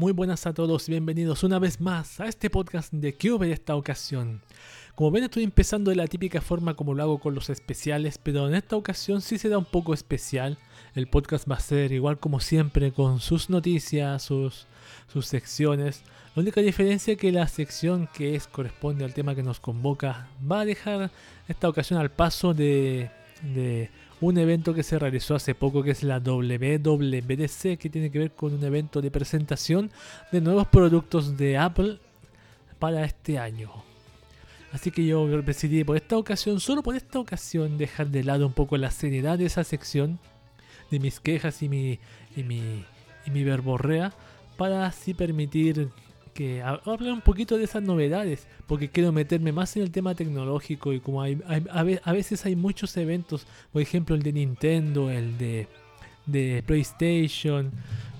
Muy buenas a todos y bienvenidos una vez más a este podcast de Cube de esta ocasión. Como ven estoy empezando de la típica forma como lo hago con los especiales, pero en esta ocasión sí será un poco especial. El podcast va a ser igual como siempre con sus noticias, sus, sus secciones. La única diferencia es que la sección que es corresponde al tema que nos convoca va a dejar esta ocasión al paso de, de un evento que se realizó hace poco que es la WWDC, que tiene que ver con un evento de presentación de nuevos productos de Apple para este año. Así que yo decidí por esta ocasión, solo por esta ocasión, dejar de lado un poco la seriedad de esa sección, de mis quejas y mi, y mi, y mi verborrea, para así permitir que hablar un poquito de esas novedades, porque quiero meterme más en el tema tecnológico y como hay, a veces hay muchos eventos, por ejemplo el de Nintendo, el de, de PlayStation,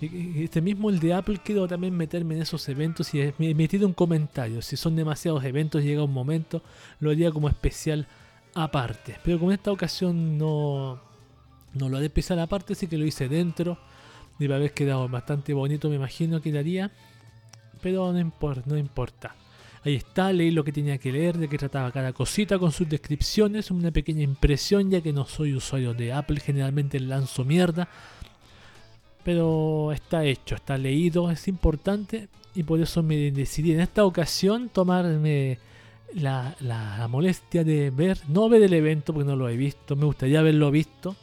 este mismo el de Apple, quiero también meterme en esos eventos y emitir un comentario. Si son demasiados eventos, llega un momento, lo haría como especial aparte. Pero con esta ocasión no, no lo haré especial aparte, así que lo hice dentro. Debe haber quedado bastante bonito, me imagino que daría pero no importa. Ahí está, leí lo que tenía que leer, de qué trataba cada cosita con sus descripciones, una pequeña impresión, ya que no soy usuario de Apple, generalmente lanzo mierda. Pero está hecho, está leído, es importante y por eso me decidí en esta ocasión tomarme la, la molestia de ver, no ver el evento porque no lo he visto, me gustaría haberlo visto,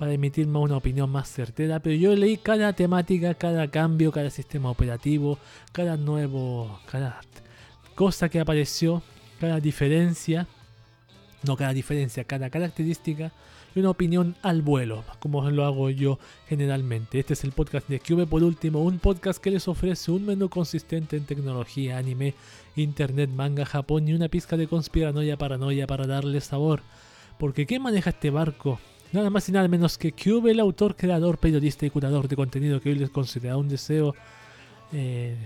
para emitirme una opinión más certera, pero yo leí cada temática, cada cambio, cada sistema operativo, cada nuevo, cada cosa que apareció, cada diferencia, no cada diferencia, cada característica y una opinión al vuelo, como lo hago yo generalmente. Este es el podcast de Cube, por último, un podcast que les ofrece un menú consistente en tecnología, anime, internet, manga, Japón y una pizca de conspiranoia, paranoia para darle sabor. Porque ¿qué maneja este barco? Nada más y nada menos que Cube, el autor, creador, periodista y curador de contenido que hoy les considera un deseo. Eh,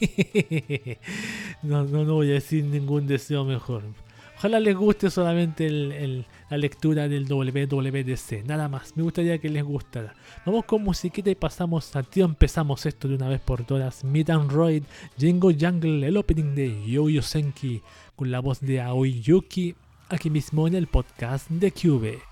no, no, no voy a decir ningún deseo mejor. Ojalá les guste solamente la lectura del WWDC. Nada más. Me gustaría que les gustara. Vamos con musiquita y pasamos a tío. Empezamos esto de una vez por todas. Meet Android, Jingo Jungle, el opening de Yo Yo Senki, con la voz de Aoi Yuki, aquí mismo en el podcast de Cube.「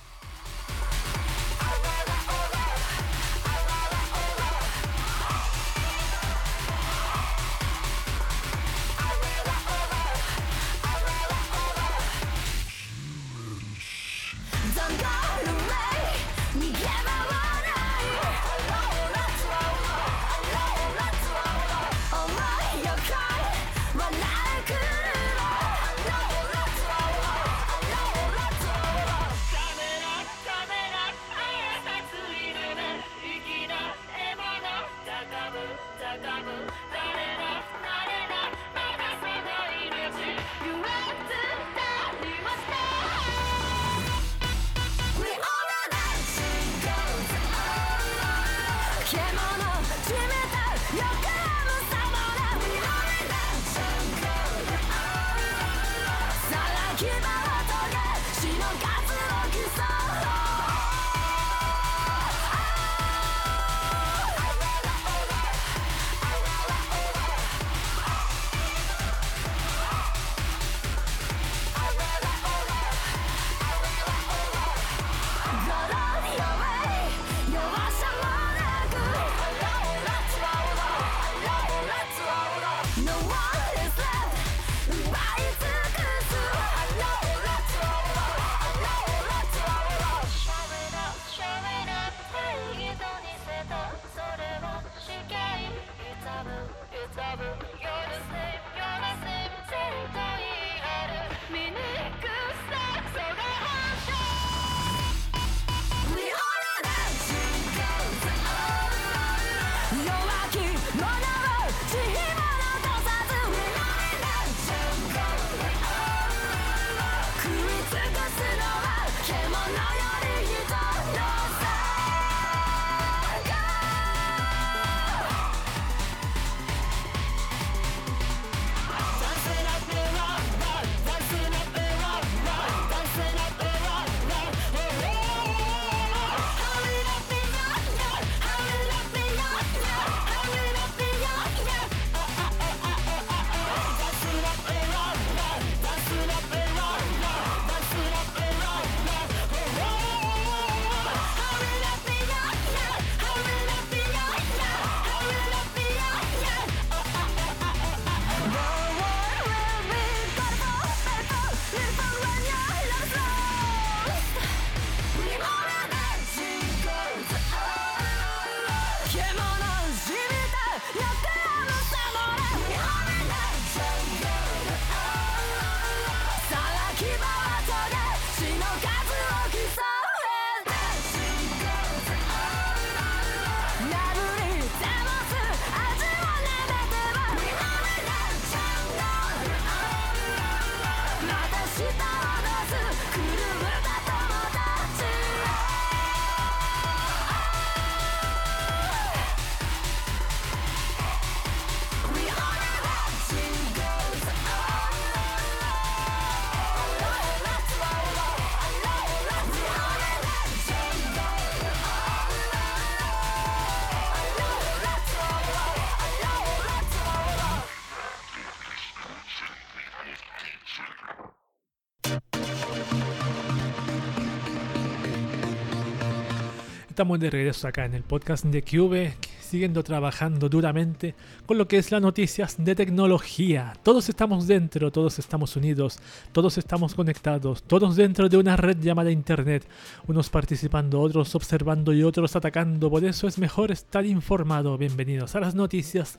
estamos de regreso acá en el podcast de Cube, siguiendo trabajando duramente con lo que es las noticias de tecnología. Todos estamos dentro, todos estamos unidos, todos estamos conectados, todos dentro de una red llamada Internet, unos participando, otros observando y otros atacando. Por eso es mejor estar informado. Bienvenidos a las noticias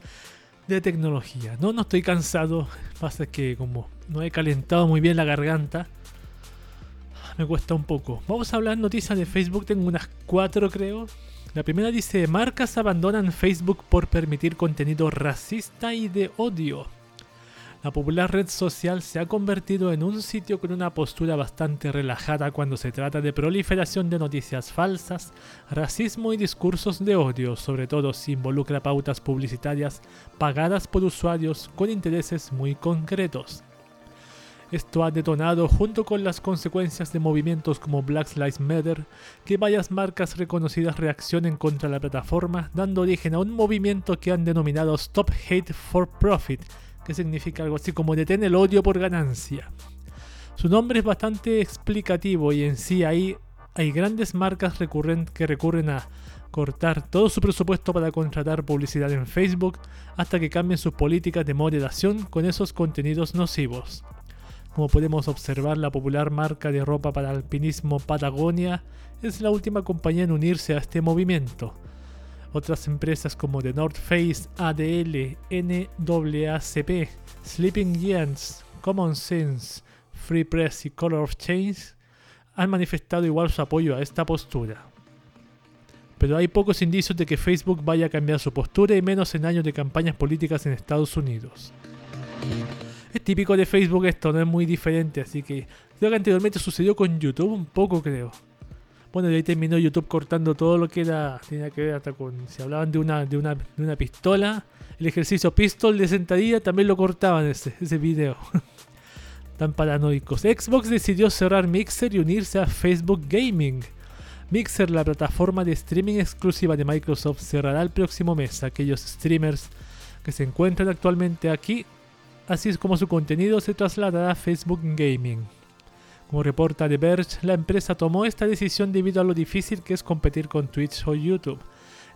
de tecnología. No, no estoy cansado, pasa que como no he calentado muy bien la garganta me cuesta un poco. Vamos a hablar noticias de Facebook, tengo unas cuatro creo. La primera dice, marcas abandonan Facebook por permitir contenido racista y de odio. La popular red social se ha convertido en un sitio con una postura bastante relajada cuando se trata de proliferación de noticias falsas, racismo y discursos de odio, sobre todo si involucra pautas publicitarias pagadas por usuarios con intereses muy concretos. Esto ha detonado, junto con las consecuencias de movimientos como Black Lives Matter, que varias marcas reconocidas reaccionen contra la plataforma, dando origen a un movimiento que han denominado Stop Hate for Profit, que significa algo así como detén el odio por ganancia. Su nombre es bastante explicativo y en sí ahí hay grandes marcas que recurren a cortar todo su presupuesto para contratar publicidad en Facebook hasta que cambien sus políticas de moderación con esos contenidos nocivos. Como podemos observar, la popular marca de ropa para alpinismo Patagonia es la última compañía en unirse a este movimiento. Otras empresas como The North Face, ADL, NAACP, Sleeping Giants, Common Sense, Free Press y Color of Change han manifestado igual su apoyo a esta postura. Pero hay pocos indicios de que Facebook vaya a cambiar su postura y menos en años de campañas políticas en Estados Unidos. Es típico de Facebook esto, no es muy diferente, así que creo que anteriormente sucedió con YouTube un poco, creo. Bueno, de ahí terminó YouTube cortando todo lo que era, tenía que ver hasta con, si hablaban de una, de una, de una pistola, el ejercicio pistol de sentadilla también lo cortaban ese, ese video. Tan paranoicos. Xbox decidió cerrar Mixer y unirse a Facebook Gaming. Mixer, la plataforma de streaming exclusiva de Microsoft, cerrará el próximo mes. Aquellos streamers que se encuentran actualmente aquí Así es como su contenido se trasladará a Facebook Gaming. Como reporta The Verge, la empresa tomó esta decisión debido a lo difícil que es competir con Twitch o YouTube.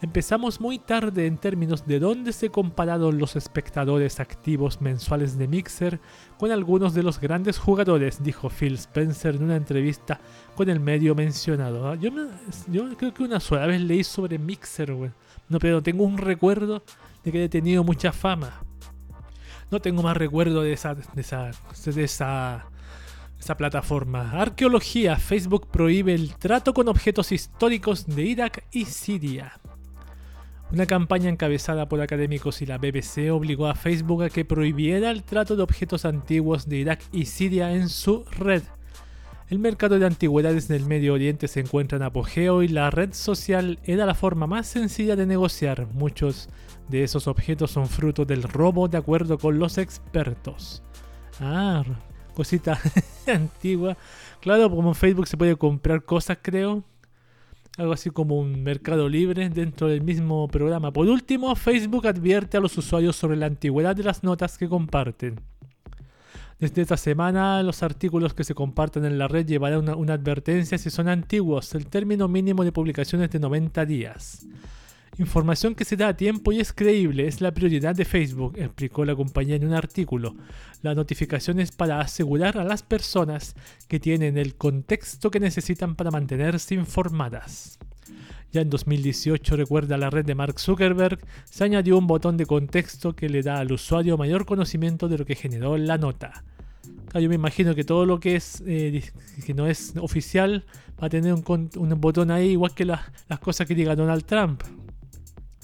Empezamos muy tarde en términos de dónde se compararon los espectadores activos mensuales de Mixer con algunos de los grandes jugadores, dijo Phil Spencer en una entrevista con el medio mencionado. Ah, yo, creo que una sola vez leí sobre Mixer, no, pero tengo un recuerdo de que he tenido mucha fama. No tengo más recuerdo de esa, de esa, de esa, esa plataforma. Arqueología. Facebook prohíbe el trato con objetos históricos de Irak y Siria. Una campaña encabezada por académicos y la BBC obligó a Facebook a que prohibiera el trato de objetos antiguos de Irak y Siria en su red. El mercado de antigüedades en el Medio Oriente se encuentra en apogeo y la red social era la forma más sencilla de negociar. Muchos de esos objetos son fruto del robo de acuerdo con los expertos. Ah, cosita antigua. Claro, como en Facebook se puede comprar cosas, creo. Algo así como un mercado libre dentro del mismo programa. Por último, Facebook advierte a los usuarios sobre la antigüedad de las notas que comparten. Desde esta semana, los artículos que se comparten en la red llevarán una, advertencia si son antiguos. El término mínimo de publicación es de 90 días. Información que se da a tiempo y es creíble es la prioridad de Facebook, explicó la compañía en un artículo. La notificación es para asegurar a las personas que tienen el contexto que necesitan para mantenerse informadas. Ya en 2018, recuerda la red de Mark Zuckerberg, se añadió un botón de contexto que le da al usuario mayor conocimiento de lo que generó la nota. yo me imagino que todo lo que es eh, que no es oficial va a tener un, botón ahí, igual que las cosas que diga Donald Trump.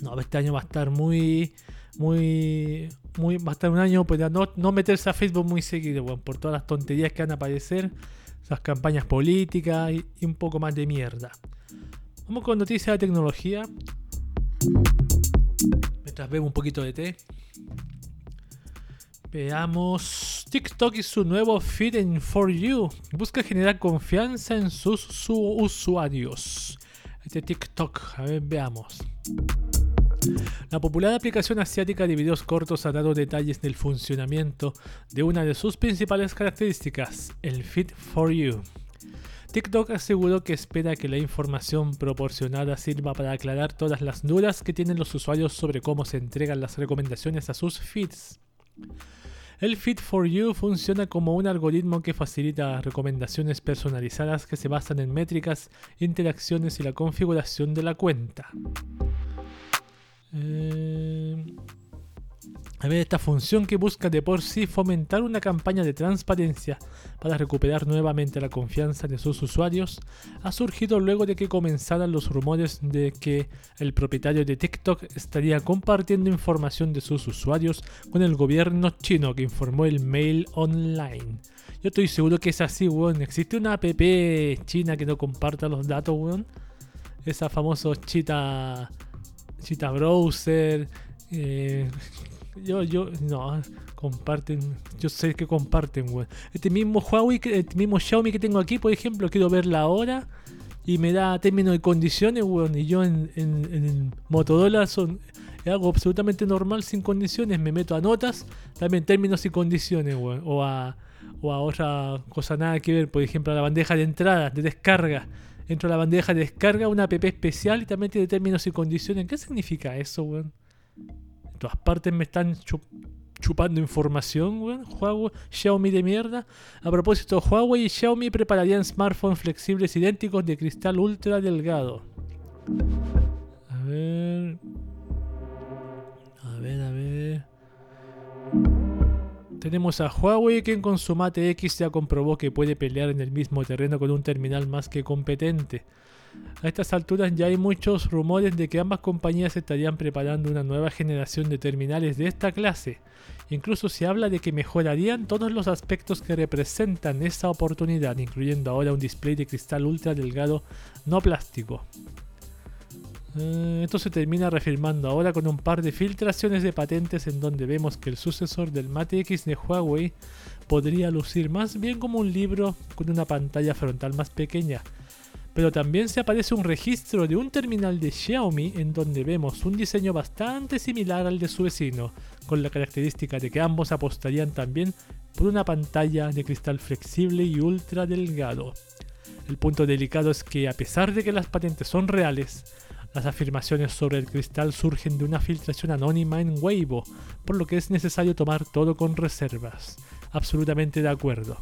No, este año va a estar muy, muy, muy, va a estar un año para no, no meterse a Facebook muy seguido, por todas las tonterías que van a aparecer, esas campañas políticas y un poco más de mierda. Vamos con noticias de tecnología. Mientras bebo un poquito de té. Veamos. TikTok y su nuevo feed en For You. Busca generar confianza en sus usuarios. Este TikTok, a ver, veamos. La popular aplicación asiática de videos cortos ha dado detalles del funcionamiento de una de sus principales características, el Feed for You. TikTok aseguró que espera que la información proporcionada sirva para aclarar todas las dudas que tienen los usuarios sobre cómo se entregan las recomendaciones a sus feeds. El Feed for You funciona como un algoritmo que facilita recomendaciones personalizadas que se basan en métricas, interacciones y la configuración de la cuenta. Eh, a ver, esta función que busca de por sí fomentar una campaña de transparencia para recuperar nuevamente la confianza de sus usuarios ha surgido luego de que comenzaran los rumores de que el propietario de TikTok estaría compartiendo información de sus usuarios con el gobierno chino que informó el Mail Online. Yo estoy seguro que es así, weón. Existe una app china que no comparta los datos, weón. Esa famosa chita, chita browser. Eh, yo, yo, no, comparten, yo sé que comparten, weón. Este mismo Huawei, este mismo Xiaomi que tengo aquí, por ejemplo, quiero ver la hora y me da términos y condiciones, weón. Y yo en, en, Motorola son, algo absolutamente normal sin condiciones. Me meto a notas, también términos y condiciones, weón. O a, o a otra cosa nada que ver, por ejemplo, a la bandeja de entrada, de descarga. Entro a la bandeja de descarga, una app especial y también tiene términos y condiciones. ¿Qué significa eso, weón? todas partes me están chupando información, weón. Huawei, Xiaomi de mierda. A propósito, Huawei y Xiaomi prepararían smartphones flexibles idénticos de cristal ultra delgado. A ver. A ver, a. Tenemos a Huawei quien con su Mate X ya comprobó que puede pelear en el mismo terreno con un terminal más que competente. A estas alturas ya hay muchos rumores de que ambas compañías estarían preparando una nueva generación de terminales de esta clase. Incluso se habla de que mejorarían todos los aspectos que representan esa oportunidad, incluyendo ahora un display de cristal ultra delgado no plástico. Eh, esto se termina reafirmando ahora con un par de filtraciones de patentes en donde vemos que el sucesor del Mate X de Huawei podría lucir más bien como un libro con una pantalla frontal más pequeña, pero también se aparece un registro de un terminal de Xiaomi en donde vemos un diseño bastante similar al de su vecino, con la característica de que ambos apostarían también por una pantalla de cristal flexible y ultra delgado. El punto delicado es que a pesar de que las patentes son reales, las afirmaciones sobre el cristal surgen de una filtración anónima en Weibo, por lo que es necesario tomar todo con reservas. Absolutamente de acuerdo.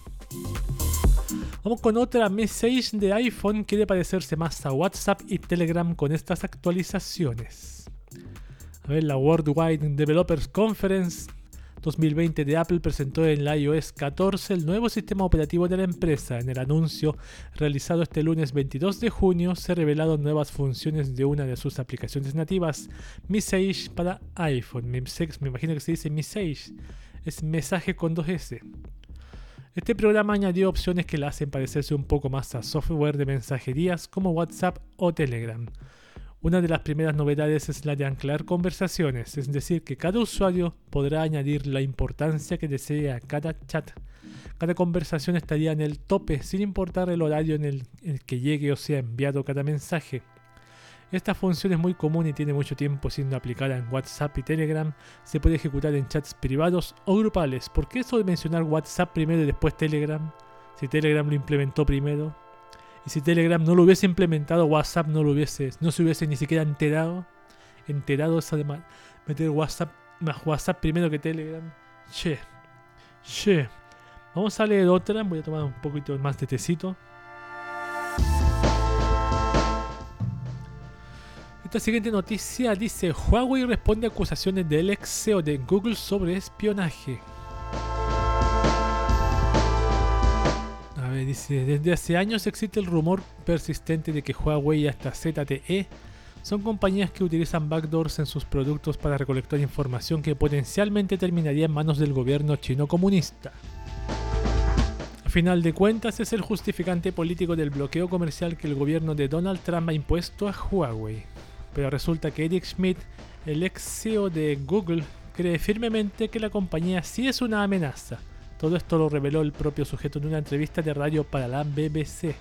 Vamos con otra message de iPhone. Quiere parecerse más a WhatsApp y Telegram con estas actualizaciones. A ver, la Worldwide Developers Conference 2020 de Apple presentó en la iOS 14 el nuevo sistema operativo de la empresa. En el anuncio realizado este lunes 22 de junio se revelaron nuevas funciones de una de sus aplicaciones nativas, Message para iPhone. me imagino que se dice Message, es mensaje con dos S. Este programa añadió opciones que la hacen parecerse un poco más a software de mensajerías como WhatsApp o Telegram. Una de las primeras novedades es la de anclar conversaciones, es decir, que cada usuario podrá añadir la importancia que desee a cada chat. Cada conversación estaría en el tope sin importar el horario en el, que llegue o sea enviado cada mensaje. Esta función es muy común y tiene mucho tiempo siendo aplicada en WhatsApp y Telegram. Se puede ejecutar en chats privados o grupales. ¿Por qué eso de mencionar WhatsApp primero y después Telegram? Si Telegram lo implementó primero. Si Telegram no lo hubiese implementado, WhatsApp no lo hubiese, no se hubiese ni siquiera enterado. Enterado esa de meter WhatsApp más WhatsApp primero que Telegram. Che. Che. Vamos a leer otra. Voy a tomar un poquito más de tecito. Esta siguiente noticia dice, Huawei responde a acusaciones del ex CEO de Google sobre espionaje. Dice, desde hace años existe el rumor persistente de que Huawei y hasta ZTE son compañías que utilizan backdoors en sus productos para recolectar información que potencialmente terminaría en manos del gobierno chino comunista. A final de cuentas es el justificante político del bloqueo comercial que el gobierno de Donald Trump ha impuesto a Huawei pero resulta que Eric Schmidt, el ex CEO de Google, cree firmemente que la compañía sí es una amenaza. Todo esto lo reveló el propio sujeto en una entrevista de radio para la BBC.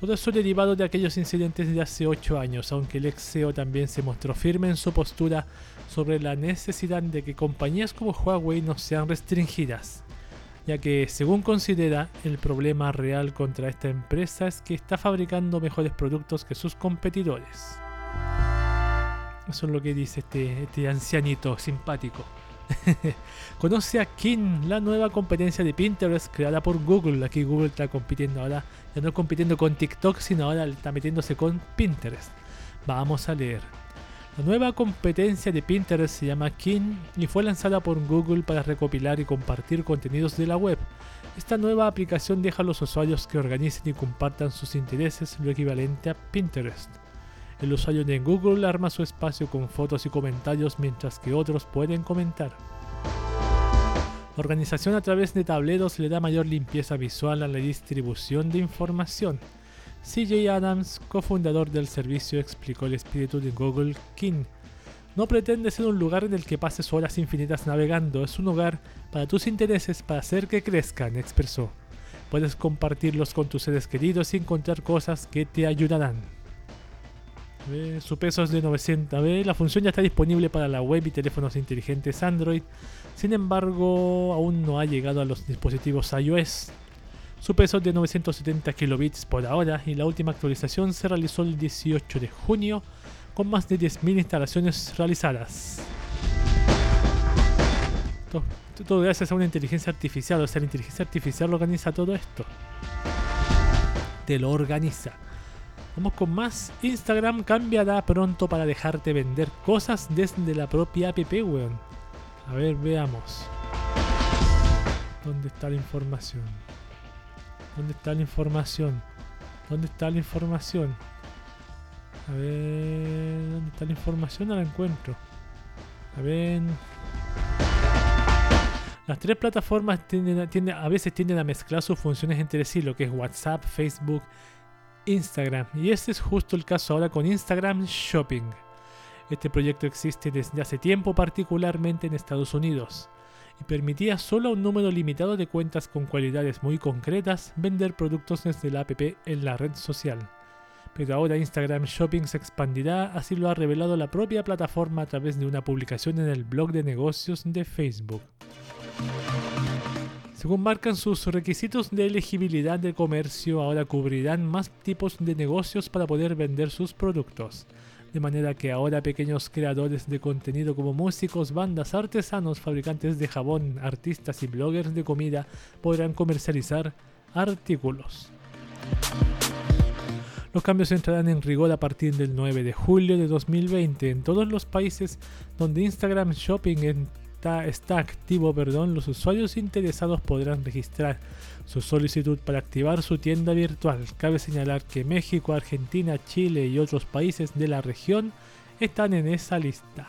Todo eso derivado de aquellos incidentes de hace 8 años, aunque el ex CEO también se mostró firme en su postura sobre la necesidad de que compañías como Huawei no sean restringidas. ya que según considera el problema real contra esta empresa es que está fabricando mejores productos que sus competidores. Eso es lo que dice este, este ancianito simpático. Conoce a Kin, la nueva competencia de Pinterest creada por Google. Aquí Google está compitiendo ahora, ya no compitiendo con TikTok, sino ahora está metiéndose con Pinterest. Vamos a leer. La nueva competencia de Pinterest se llama Kin y fue lanzada por Google para recopilar y compartir contenidos de la web. Esta nueva aplicación deja a los usuarios que organicen y compartan sus intereses lo equivalente a Pinterest. El usuario de Google arma su espacio con fotos y comentarios mientras que otros pueden comentar. La organización a través de tableros le da mayor limpieza visual a la distribución de información. CJ Adams, cofundador del servicio, explicó el espíritu de Google King. No pretende ser un lugar en el que pases horas infinitas navegando, es un lugar para tus intereses, para hacer que crezcan, expresó. Puedes compartirlos con tus seres queridos y encontrar cosas que te ayudarán su peso es de 900 B. La función ya está disponible para la web y teléfonos inteligentes Android. Sin embargo, aún no ha llegado a los dispositivos iOS. Su peso es de 970 kilobits por ahora y la última actualización se realizó el 18 de junio con más de 10.000 instalaciones realizadas. Todo, todo gracias a una inteligencia artificial, o sea, la inteligencia artificial organiza todo esto. Te lo organiza. Vamos con más. Instagram cambiará pronto para dejarte vender cosas desde la propia app, weón. A ver, veamos. ¿Dónde está la información? ¿Dónde está la información? ¿Dónde está la información? A ver, ¿dónde está la información? No la encuentro. A ver. Las tres plataformas tienden, a veces tienden a mezclar sus funciones entre sí, lo que es WhatsApp, Facebook Instagram. Y este es justo el caso ahora con Instagram Shopping. Este proyecto existe desde hace tiempo, particularmente en Estados Unidos, y permitía solo a un número limitado de cuentas con cualidades muy concretas vender productos desde la app en la red social. Pero ahora Instagram Shopping se expandirá, así lo ha revelado la propia plataforma a través de una publicación en el blog de negocios de Facebook. Según marcan sus requisitos de elegibilidad de comercio, ahora cubrirán más tipos de negocios para poder vender sus productos. De manera que ahora pequeños creadores de contenido como músicos, bandas, artesanos, fabricantes de jabón, artistas y bloggers de comida podrán comercializar artículos. Los cambios entrarán en rigor a partir del 9 de julio de 2020 en todos los países donde Instagram Shopping está, activo, perdón, los usuarios interesados podrán registrar su solicitud para activar su tienda virtual. Cabe señalar que México, Argentina, Chile y otros países de la región están en esa lista.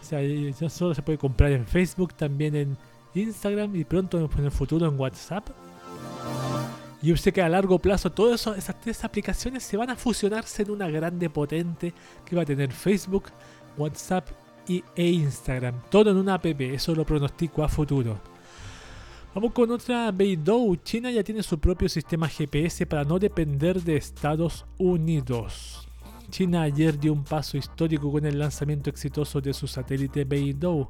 O sea, ya solo se puede comprar en Facebook, también en Instagram y pronto en el futuro en WhatsApp. Y usted que a largo plazo todas esas tres aplicaciones se van a fusionarse en una grande potente que va a tener Facebook, WhatsApp y, e Instagram. Todo en una app, eso lo pronostico a futuro. Vamos con otra Beidou. China ya tiene su propio sistema GPS para no depender de Estados Unidos. China ayer dio un paso histórico con el lanzamiento exitoso de su satélite Beidou,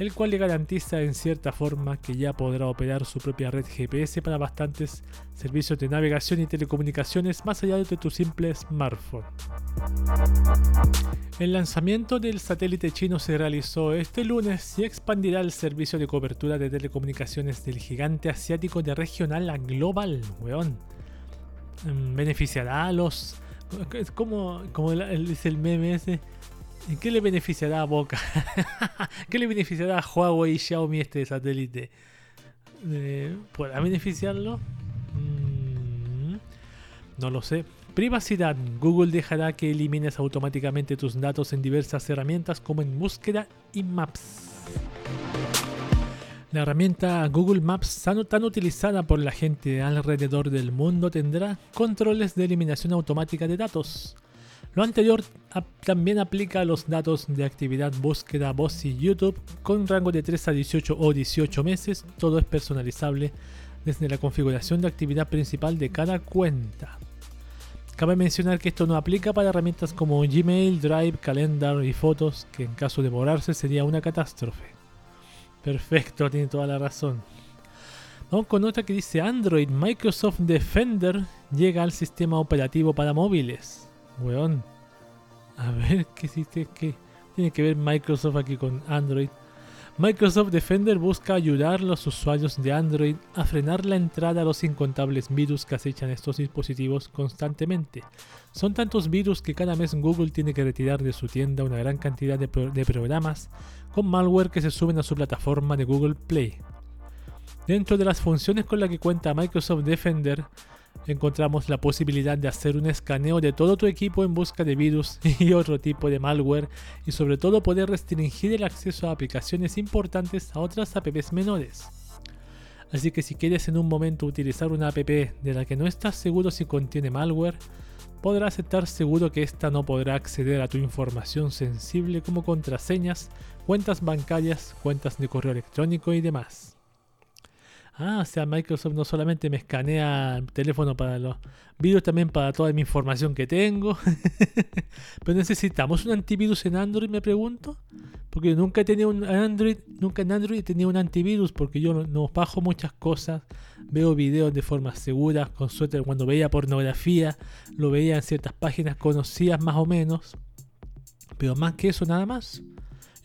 el cual le garantiza en cierta forma que ya podrá operar su propia red GPS para bastantes servicios de navegación y telecomunicaciones más allá de tu simple smartphone. El lanzamiento del satélite chino se realizó este lunes y expandirá el servicio de cobertura de telecomunicaciones del gigante asiático de regional a global, weón. Mm, beneficiará a los como, como dice el meme. ¿Qué le beneficiará a Boca? ¿Qué le beneficiará a Huawei y Xiaomi este satélite? Eh, ¿Podrá beneficiarlo? Mm, no lo sé. Privacidad. Google dejará que elimines automáticamente tus datos en diversas herramientas como en búsqueda y maps. La herramienta Google Maps, tan, utilizada por la gente alrededor del mundo, tendrá controles de eliminación automática de datos. Lo anterior también aplica a los datos de actividad, búsqueda, voz y YouTube con rango de 3 a 18 o 18 meses. Todo es personalizable desde la configuración de actividad principal de cada cuenta. Cabe mencionar que esto no aplica para herramientas como Gmail, Drive, Calendar y fotos, que en caso de borrarse sería una catástrofe. Perfecto, tiene toda la razón. Vamos con otra que dice Android Microsoft Defender llega al sistema operativo para móviles. Weón. A ver, ¿qué, existe? ¿qué tiene que ver Microsoft aquí con Android? Microsoft Defender busca ayudar a los usuarios de Android a frenar la entrada a los incontables virus que acechan estos dispositivos constantemente. Son tantos virus que cada mes Google tiene que retirar de su tienda una gran cantidad de programas con malware que se suben a su plataforma de Google Play. Dentro de las funciones con las que cuenta Microsoft Defender, encontramos la posibilidad de hacer un escaneo de todo tu equipo en busca de virus y otro tipo de malware y sobre todo poder restringir el acceso a aplicaciones importantes a otras apps menores. Así que si quieres en un momento utilizar una app de la que no estás seguro si contiene malware, podrás estar seguro que ésta no podrá acceder a tu información sensible como contraseñas, cuentas bancarias, cuentas de correo electrónico y demás. Ah, o sea, Microsoft no solamente me escanea el teléfono para los virus, también para toda mi información que tengo. Pero necesitamos un antivirus en Android, me pregunto. Porque nunca he tenido un Android, nunca en Android he tenido un antivirus porque yo no, bajo muchas cosas, veo videos de forma segura, con suerte cuando veía pornografía, lo veía en ciertas páginas conocidas más o menos. Pero más que eso, nada más.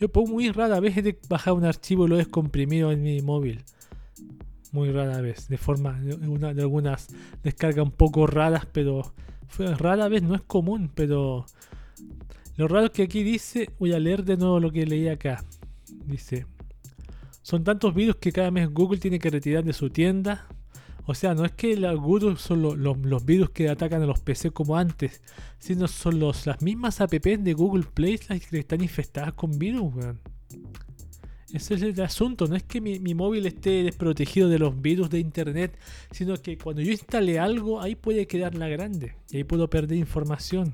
Yo pongo muy rara vez de bajar un archivo y lo he comprimido en mi móvil muy rara vez, de forma de, una, de algunas descargas un poco raras, pero rara vez, no es común, pero lo raro es que aquí dice, voy a leer de nuevo lo que leí acá. Dice, son tantos virus que cada mes Google tiene que retirar de su tienda. O sea, no es que los Google son los, virus que atacan a los PC como antes, sino son los, las mismas apps de Google Play las que están infestadas con virus, ese es el asunto, no es que mi, móvil esté desprotegido de los virus de internet, sino que cuando yo instale algo, ahí puede quedar la grande y ahí puedo perder información.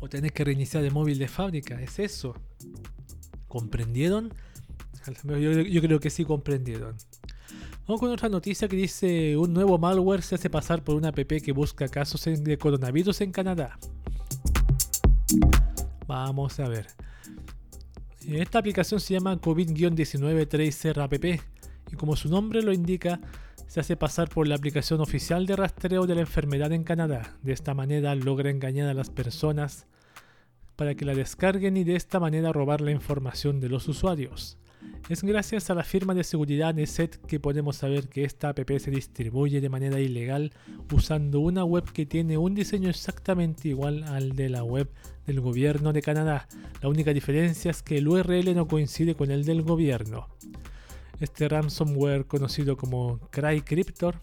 O tenés que reiniciar el móvil de fábrica, es eso. ¿Comprendieron? Yo, creo que sí comprendieron. Vamos con otra noticia que dice un nuevo malware se hace pasar por una app que busca casos de coronavirus en Canadá. Vamos a ver. Esta aplicación se llama COVID-19 Tracer App y como su nombre lo indica, se hace pasar por la aplicación oficial de rastreo de la enfermedad en Canadá. De esta manera logra engañar a las personas para que la descarguen y de esta manera robar la información de los usuarios. Es gracias a la firma de seguridad NESET que podemos saber que esta app se distribuye de manera ilegal usando una web que tiene un diseño exactamente igual al de la web del gobierno de Canadá. La única diferencia es que el URL no coincide con el del gobierno. Este ransomware conocido como CryCryptor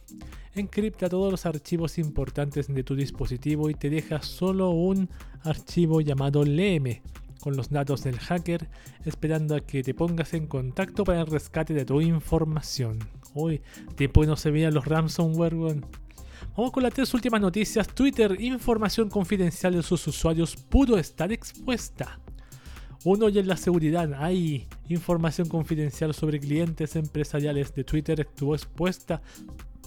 encripta todos los archivos importantes de tu dispositivo y te deja solo un archivo llamado LM con los datos del hacker, esperando a que te pongas en contacto para el rescate de tu información. Uy, tiempo no se veían los ransomware. Vamos con las tres últimas noticias. Twitter, información confidencial de sus usuarios pudo estar expuesta. Uno y en la seguridad hay información confidencial sobre clientes empresariales de Twitter estuvo expuesta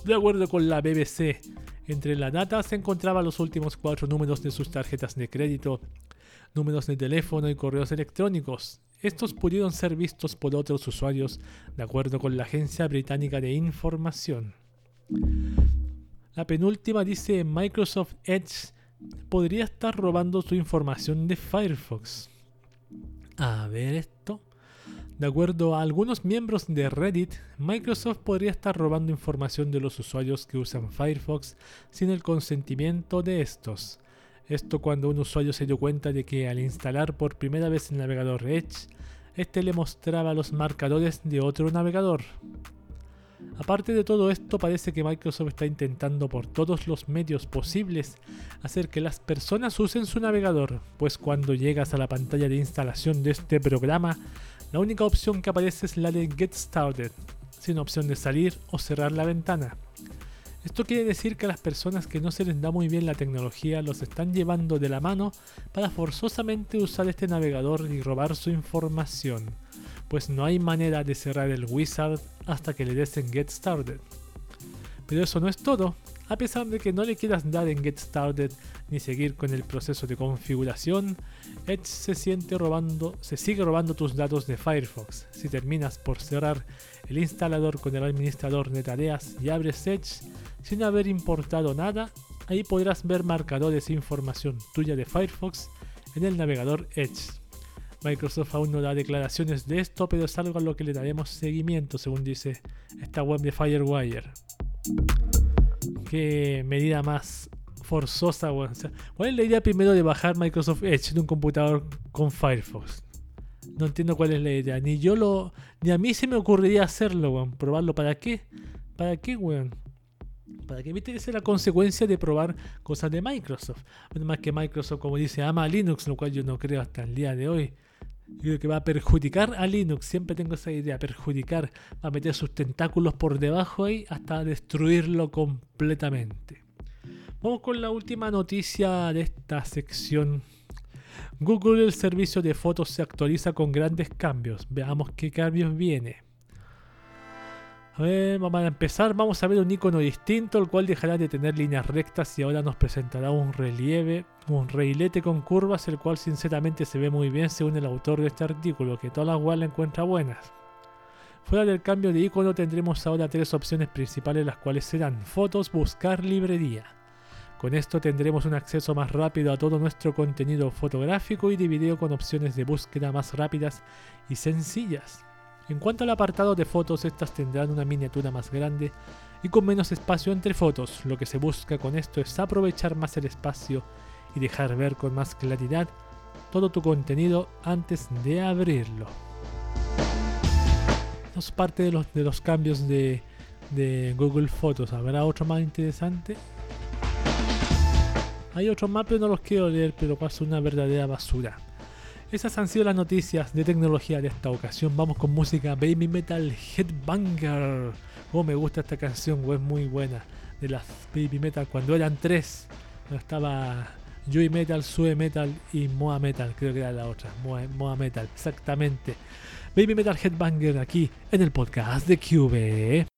de acuerdo con la BBC. Entre la data se encontraban los últimos cuatro números de sus tarjetas de crédito, números de teléfono y correos electrónicos. Estos pudieron ser vistos por otros usuarios, de acuerdo con la Agencia Británica de Información. La penúltima dice Microsoft Edge podría estar robando su información de Firefox. A ver esto. De acuerdo a algunos miembros de Reddit, Microsoft podría estar robando información de los usuarios que usan Firefox sin el consentimiento de estos. Esto cuando un usuario se dio cuenta de que al instalar por primera vez el navegador Edge, este le mostraba los marcadores de otro navegador. Aparte de todo esto, parece que Microsoft está intentando por todos los medios posibles hacer que las personas usen su navegador, pues cuando llegas a la pantalla de instalación de este programa, la única opción que aparece es la de Get Started, sin opción de salir o cerrar la ventana. Esto quiere decir que las personas que no se les da muy bien la tecnología los están llevando de la mano para forzosamente usar este navegador y robar su información, pues no hay manera de cerrar el wizard hasta que le des en Get Started. Pero eso no es todo. A pesar de que no le quieras dar en Get Started ni seguir con el proceso de configuración, Edge se, siente robando, se sigue robando tus datos de Firefox. Si terminas por cerrar el instalador con el administrador de tareas y abres Edge sin haber importado nada, ahí podrás ver marcadores e información tuya de Firefox en el navegador Edge. Microsoft aún no da declaraciones de esto, pero es algo a lo que le daremos seguimiento, según dice esta web de Firewire. Qué medida más forzosa, ¿Cuál es la idea primero de bajar Microsoft Edge en un computador con Firefox? No entiendo cuál es la idea. Ni yo lo. Ni a mí se me ocurriría hacerlo, weón. Probarlo. ¿Para qué? ¿Para qué, weón? Para que viste esa es la consecuencia de probar cosas de Microsoft. más que Microsoft, como dice, ama a Linux, lo cual yo no creo hasta el día de hoy creo que va a perjudicar a Linux, siempre tengo esa idea, perjudicar, va a meter sus tentáculos por debajo ahí hasta destruirlo completamente. Vamos con la última noticia de esta sección. Google el servicio de fotos se actualiza con grandes cambios. Veamos qué cambios viene. A ver, vamos a empezar. Vamos a ver un icono distinto, el cual dejará de tener líneas rectas y ahora nos presentará un relieve, un reilete con curvas, el cual sinceramente se ve muy bien según el autor de este artículo, que todas las web la encuentra buenas. Fuera del cambio de icono tendremos ahora tres opciones principales, las cuales serán fotos, buscar, librería. Con esto tendremos un acceso más rápido a todo nuestro contenido fotográfico y de video con opciones de búsqueda más rápidas y sencillas. En cuanto al apartado de fotos, estas tendrán una miniatura más grande y con menos espacio entre fotos. Lo que se busca con esto es aprovechar más el espacio y dejar ver con más claridad todo tu contenido antes de abrirlo. Esto es parte de los, cambios de, de Google Fotos. ¿Habrá otro más interesante? Hay otros más, pero no los quiero leer, pero pasa una verdadera basura. Esas han sido las noticias de tecnología de esta ocasión. Vamos con música Baby Metal Headbanger. Oh, me gusta esta canción, es muy buena. De las Baby Metal cuando eran tres. Estaba Joy Metal, Sue Metal y Moa Metal, creo que era la otra. Moa, Metal, exactamente. Baby Metal Headbanger aquí en el podcast de Cube.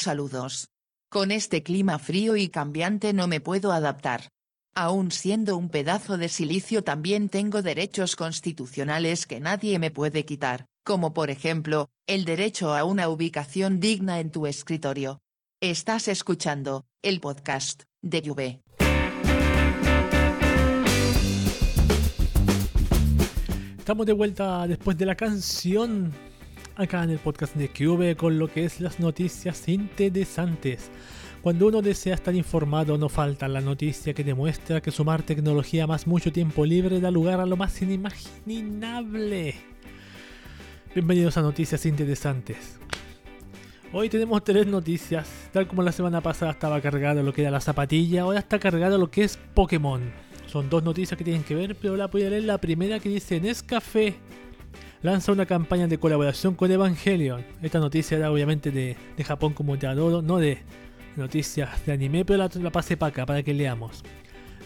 Saludos. Con este clima frío y cambiante no me puedo adaptar. Aún siendo un pedazo de silicio también tengo derechos constitucionales que nadie me puede quitar, como por ejemplo, el derecho a una ubicación digna en tu escritorio. Estás escuchando, el podcast, de Juve. Estamos de vuelta después de la canción acá en el podcast de QV con lo que es las noticias interesantes. Cuando uno desea estar informado no falta la noticia que demuestra que sumar tecnología más mucho tiempo libre da lugar a lo más inimaginable. Bienvenidos a Noticias Interesantes. Hoy tenemos tres noticias, tal como la semana pasada estaba cargado lo que era la zapatilla, ahora está cargado lo que es Pokémon. Son dos noticias que tienen que ver, pero la voy a leer la primera que dice Nescafé lanza una campaña de colaboración con Evangelion. Esta noticia era obviamente de, Japón como te adoro, no de noticias de anime, pero la, la pasé para que leamos.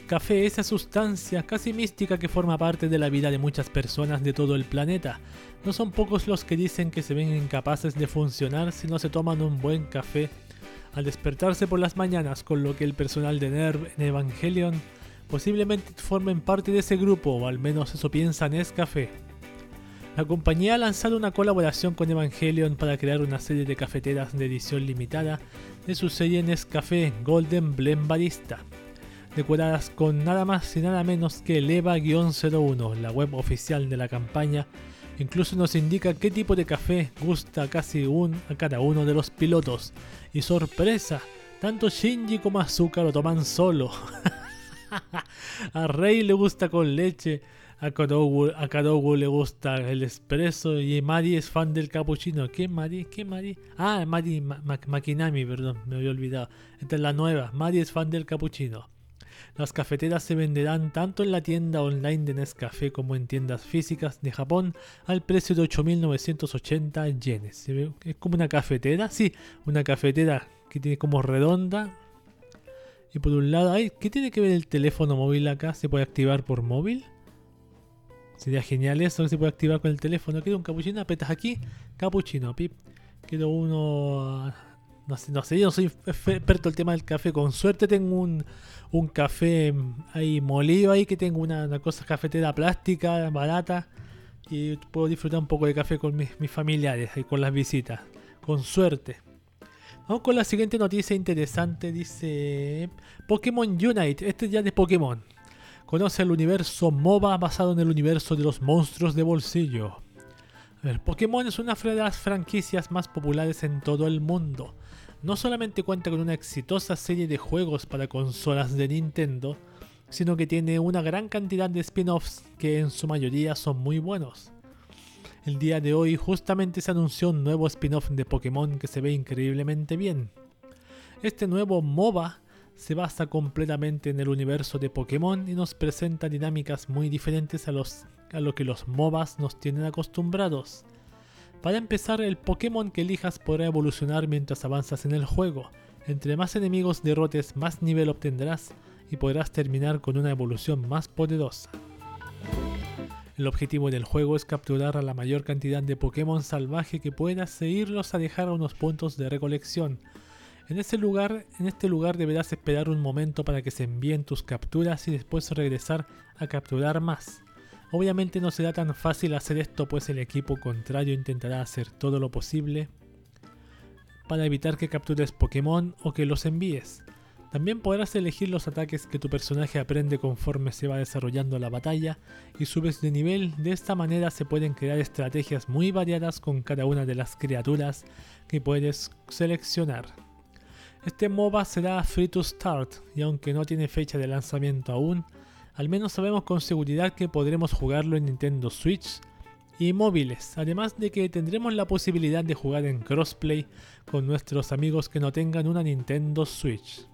Café, esa sustancia casi mística que forma parte de la vida de muchas personas de todo el planeta. No son pocos los que dicen que se ven incapaces de funcionar si no se toman un buen café al despertarse por las mañanas, con lo que el personal de NERV en Evangelion posiblemente formen parte de ese grupo, o al menos eso piensa Nescafé. La compañía ha lanzado una colaboración con Evangelion para crear una serie de cafeteras de edición limitada de su serie Nescafé Golden Blend Barista, decoradas con nada más y nada menos que el EVA-01, la web oficial de la campaña. Incluso nos indica qué tipo de café gusta casi un a cada uno de los pilotos. Y sorpresa, tanto Shinji como Azuka lo toman solo. a Rey le gusta con leche, a Kadogu, le gusta el espresso y Mari es fan del cappuccino. ¿Qué Mari? ¿Qué Mari? Ah, Mari Makinami, perdón, me había olvidado. Esta es la nueva. Mari es fan del cappuccino. Las cafeteras se venderán tanto en la tienda online de Nescafé como en tiendas físicas de Japón al precio de 8.980 yenes. Es como una cafetera, sí, una cafetera que tiene como redonda, y por un lado, ¿qué tiene que ver el teléfono móvil acá? ¿Se puede activar por móvil? Sería genial eso que se puede activar con el teléfono. Quiero un capuchino, apretas aquí, capuchino, pip. Quiero uno. No sé, no sé, yo no soy experto el tema del café. Con suerte tengo un, un café ahí molido ahí, que tengo una, cosa cafetera plástica, barata. Y puedo disfrutar un poco de café con mis, familiares y con las visitas. Con suerte. Vamos con la siguiente noticia interesante. Dice Pokémon Unite. Este ya de Pokémon. Conoce el universo MOBA basado en el universo de los monstruos de bolsillo. Pokémon es una de las franquicias más populares en todo el mundo. No solamente cuenta con una exitosa serie de juegos para consolas de Nintendo, sino que tiene una gran cantidad de spin-offs que en su mayoría son muy buenos. El día de hoy justamente se anunció un nuevo spin-off de Pokémon que se ve increíblemente bien. Este nuevo MOBA se basa completamente en el universo de Pokémon y nos presenta dinámicas muy diferentes a, a lo que los MOBAs nos tienen acostumbrados. Para empezar, el Pokémon que elijas podrá evolucionar mientras avanzas en el juego. Entre más enemigos derrotes, más nivel obtendrás y podrás terminar con una evolución más poderosa. El objetivo del juego es capturar a la mayor cantidad de Pokémon salvaje que puedas e irlos a dejar a unos puntos de recolección. En este lugar, en este lugar deberás esperar un momento para que se envíen tus capturas y después regresar a capturar más. Obviamente no será tan fácil hacer esto pues el equipo contrario intentará hacer todo lo posible para evitar que captures Pokémon o que los envíes. También podrás elegir los ataques que tu personaje aprende conforme se va desarrollando la batalla y subes de nivel, de esta manera se pueden crear estrategias muy variadas con cada una de las criaturas que puedes seleccionar. Este MOBA será free to start y aunque no tiene fecha de lanzamiento aún, al menos sabemos con seguridad que podremos jugarlo en Nintendo Switch y móviles, además de que tendremos la posibilidad de jugar en crossplay con nuestros amigos que no tengan una Nintendo Switch.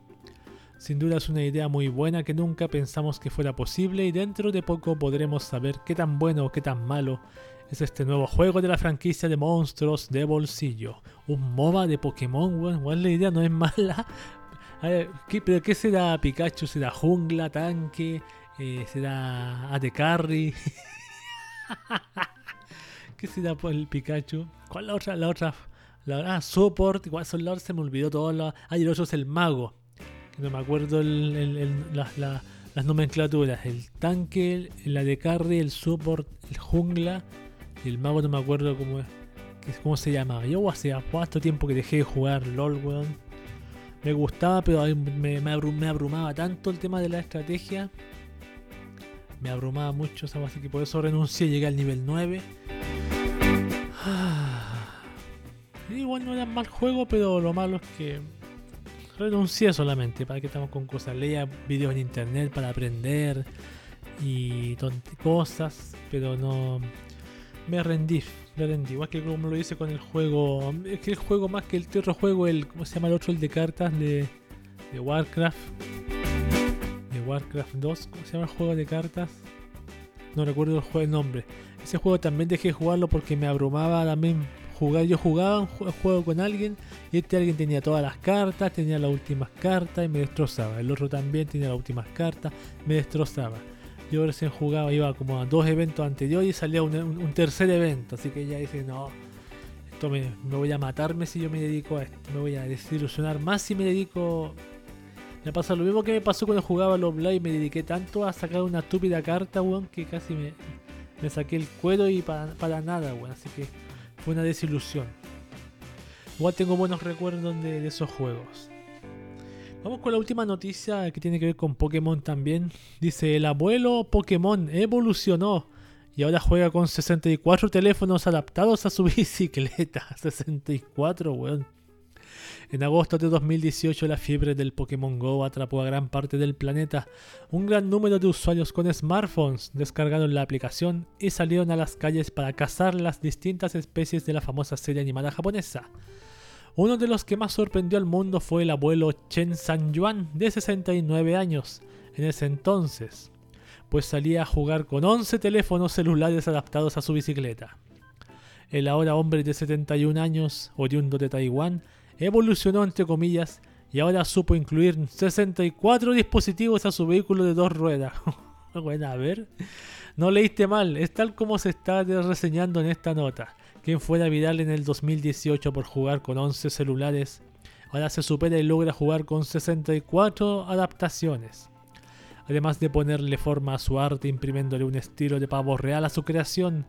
Sin duda es una idea muy buena que nunca pensamos que fuera posible y dentro de poco podremos saber qué tan bueno o qué tan malo es este nuevo juego de la franquicia de monstruos de bolsillo. Un MOBA de Pokémon, bueno, igual la idea no es mala. ¿qué, ¿Pero qué será Pikachu? ¿Será jungla, tanque? Eh, ¿Será AD Carry? ¿Qué será por el Pikachu? ¿Cuál la otra? La otra La, ah, support, igual son los se me olvidó todo. La, ah, y el otro es el mago. No me acuerdo el, el, el, las nomenclaturas. El tanque, la de carry, el support, el jungla. Y el mago no me acuerdo cómo, cómo se llamaba. Yo hace cuánto tiempo que dejé de jugar LOL, weón. Me gustaba, pero me, abrumaba tanto el tema de la estrategia. Me abrumaba mucho, así que por eso renuncié, llegué al nivel 9. igual no era mal juego, pero lo malo es que renuncié solamente. ¿Para que estamos con cosas? Leía videos en internet para aprender y cosas, pero no. Me rendí, me rendí. Igual que como lo hice con el juego. Es que el juego más que el otro juego, el. ¿Cómo se llama el otro? El de cartas de, de Warcraft. De Warcraft 2. ¿Cómo se llama el juego de cartas? No recuerdo el, juego, el nombre. Ese juego también dejé de jugarlo porque me abrumaba también yo jugaba un juego con alguien y este alguien tenía todas las cartas, tenía las últimas cartas y me destrozaba. El otro también tenía las últimas cartas, me destrozaba. Yo recién jugaba, iba como a dos eventos anteriores y salía un, tercer evento. Así que ella dice, no, esto me, voy a matarme si yo me dedico a esto. Me voy a desilusionar más si me dedico... Me pasa lo mismo que me pasó cuando jugaba los y Me dediqué tanto a sacar una estúpida carta, weón, que casi me, saqué el cuero y para, para nada, weón. Así que fue una desilusión. Igual tengo buenos recuerdos de, esos juegos. Vamos con la última noticia que tiene que ver con Pokémon también. Dice, el abuelo Pokémon evolucionó y ahora juega con 64 teléfonos adaptados a su bicicleta. 64, weón. En agosto de 2018 la fiebre del Pokémon Go atrapó a gran parte del planeta. Un gran número de usuarios con smartphones descargaron la aplicación y salieron a las calles para cazar las distintas especies de la famosa serie animada japonesa. Uno de los que más sorprendió al mundo fue el abuelo Chen San-yuan, de 69 años, en ese entonces, pues salía a jugar con 11 teléfonos celulares adaptados a su bicicleta. El ahora hombre de 71 años, oriundo de Taiwán, evolucionó entre comillas y ahora supo incluir 64 dispositivos a su vehículo de dos ruedas. bueno, a ver, no leíste mal, es tal como se está reseñando en esta nota. Quien fuera viral en el 2018 por jugar con 11 celulares, ahora se supera y logra jugar con 64 adaptaciones. Además de ponerle forma a su arte imprimiéndole un estilo de pavo real a su creación,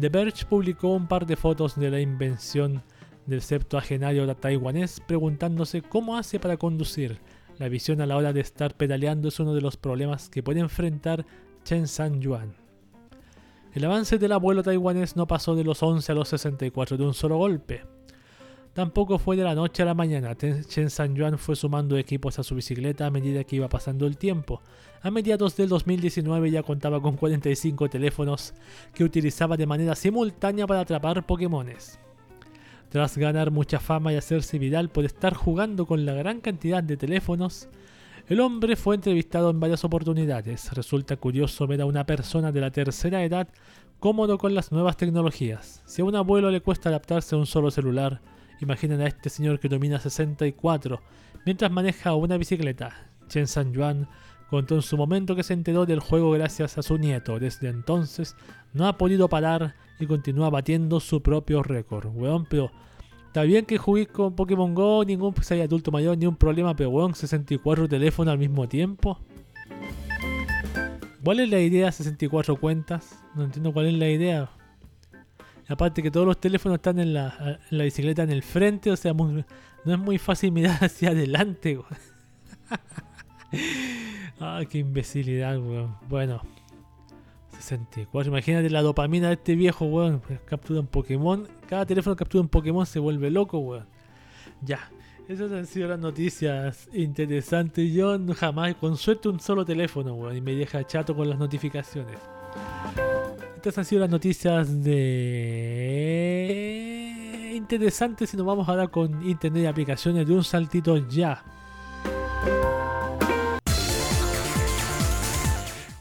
The Verge publicó un par de fotos de la invención del septuagenario taiwanés preguntándose cómo hace para conducir. La visión a la hora de estar pedaleando es uno de los problemas que puede enfrentar Chen San-yuan. El avance del abuelo taiwanés no pasó de los 11 a los 64 de un solo golpe. Tampoco fue de la noche a la mañana. Chen San-yuan fue sumando equipos a su bicicleta a medida que iba pasando el tiempo. A mediados del 2019 ya contaba con 45 teléfonos que utilizaba de manera simultánea para atrapar Pokémones. Tras ganar mucha fama y hacerse viral por estar jugando con la gran cantidad de teléfonos, el hombre fue entrevistado en varias oportunidades. Resulta curioso ver a una persona de la tercera edad cómodo con las nuevas tecnologías. Si a un abuelo le cuesta adaptarse a un solo celular, imaginen a este señor que domina 64 mientras maneja una bicicleta. Chen San Yuan contó en su momento que se enteró del juego gracias a su nieto. Desde entonces no ha podido parar y continúa batiendo su propio récord. Está bien que jugué con Pokémon Go, ningún pues, adulto mayor, ni un problema, pero weón, 64 teléfonos al mismo tiempo. ¿Cuál es la idea 64 cuentas? No entiendo cuál es la idea. Aparte que todos los teléfonos están en la, bicicleta en el frente, o sea, no es muy fácil mirar hacia adelante. Ah, qué imbecilidad, weón. Bueno. 64. Imagínate la dopamina de este viejo, weón. Pues, captura un Pokémon. Cada teléfono captura un Pokémon se vuelve loco, weón. Ya. Esas han sido las noticias interesantes. Yo jamás, con suerte, un solo teléfono, weón. Y me deja chato con las notificaciones. Estas han sido las noticias de... Interesantes y nos vamos a dar con internet y aplicaciones de un saltito ya.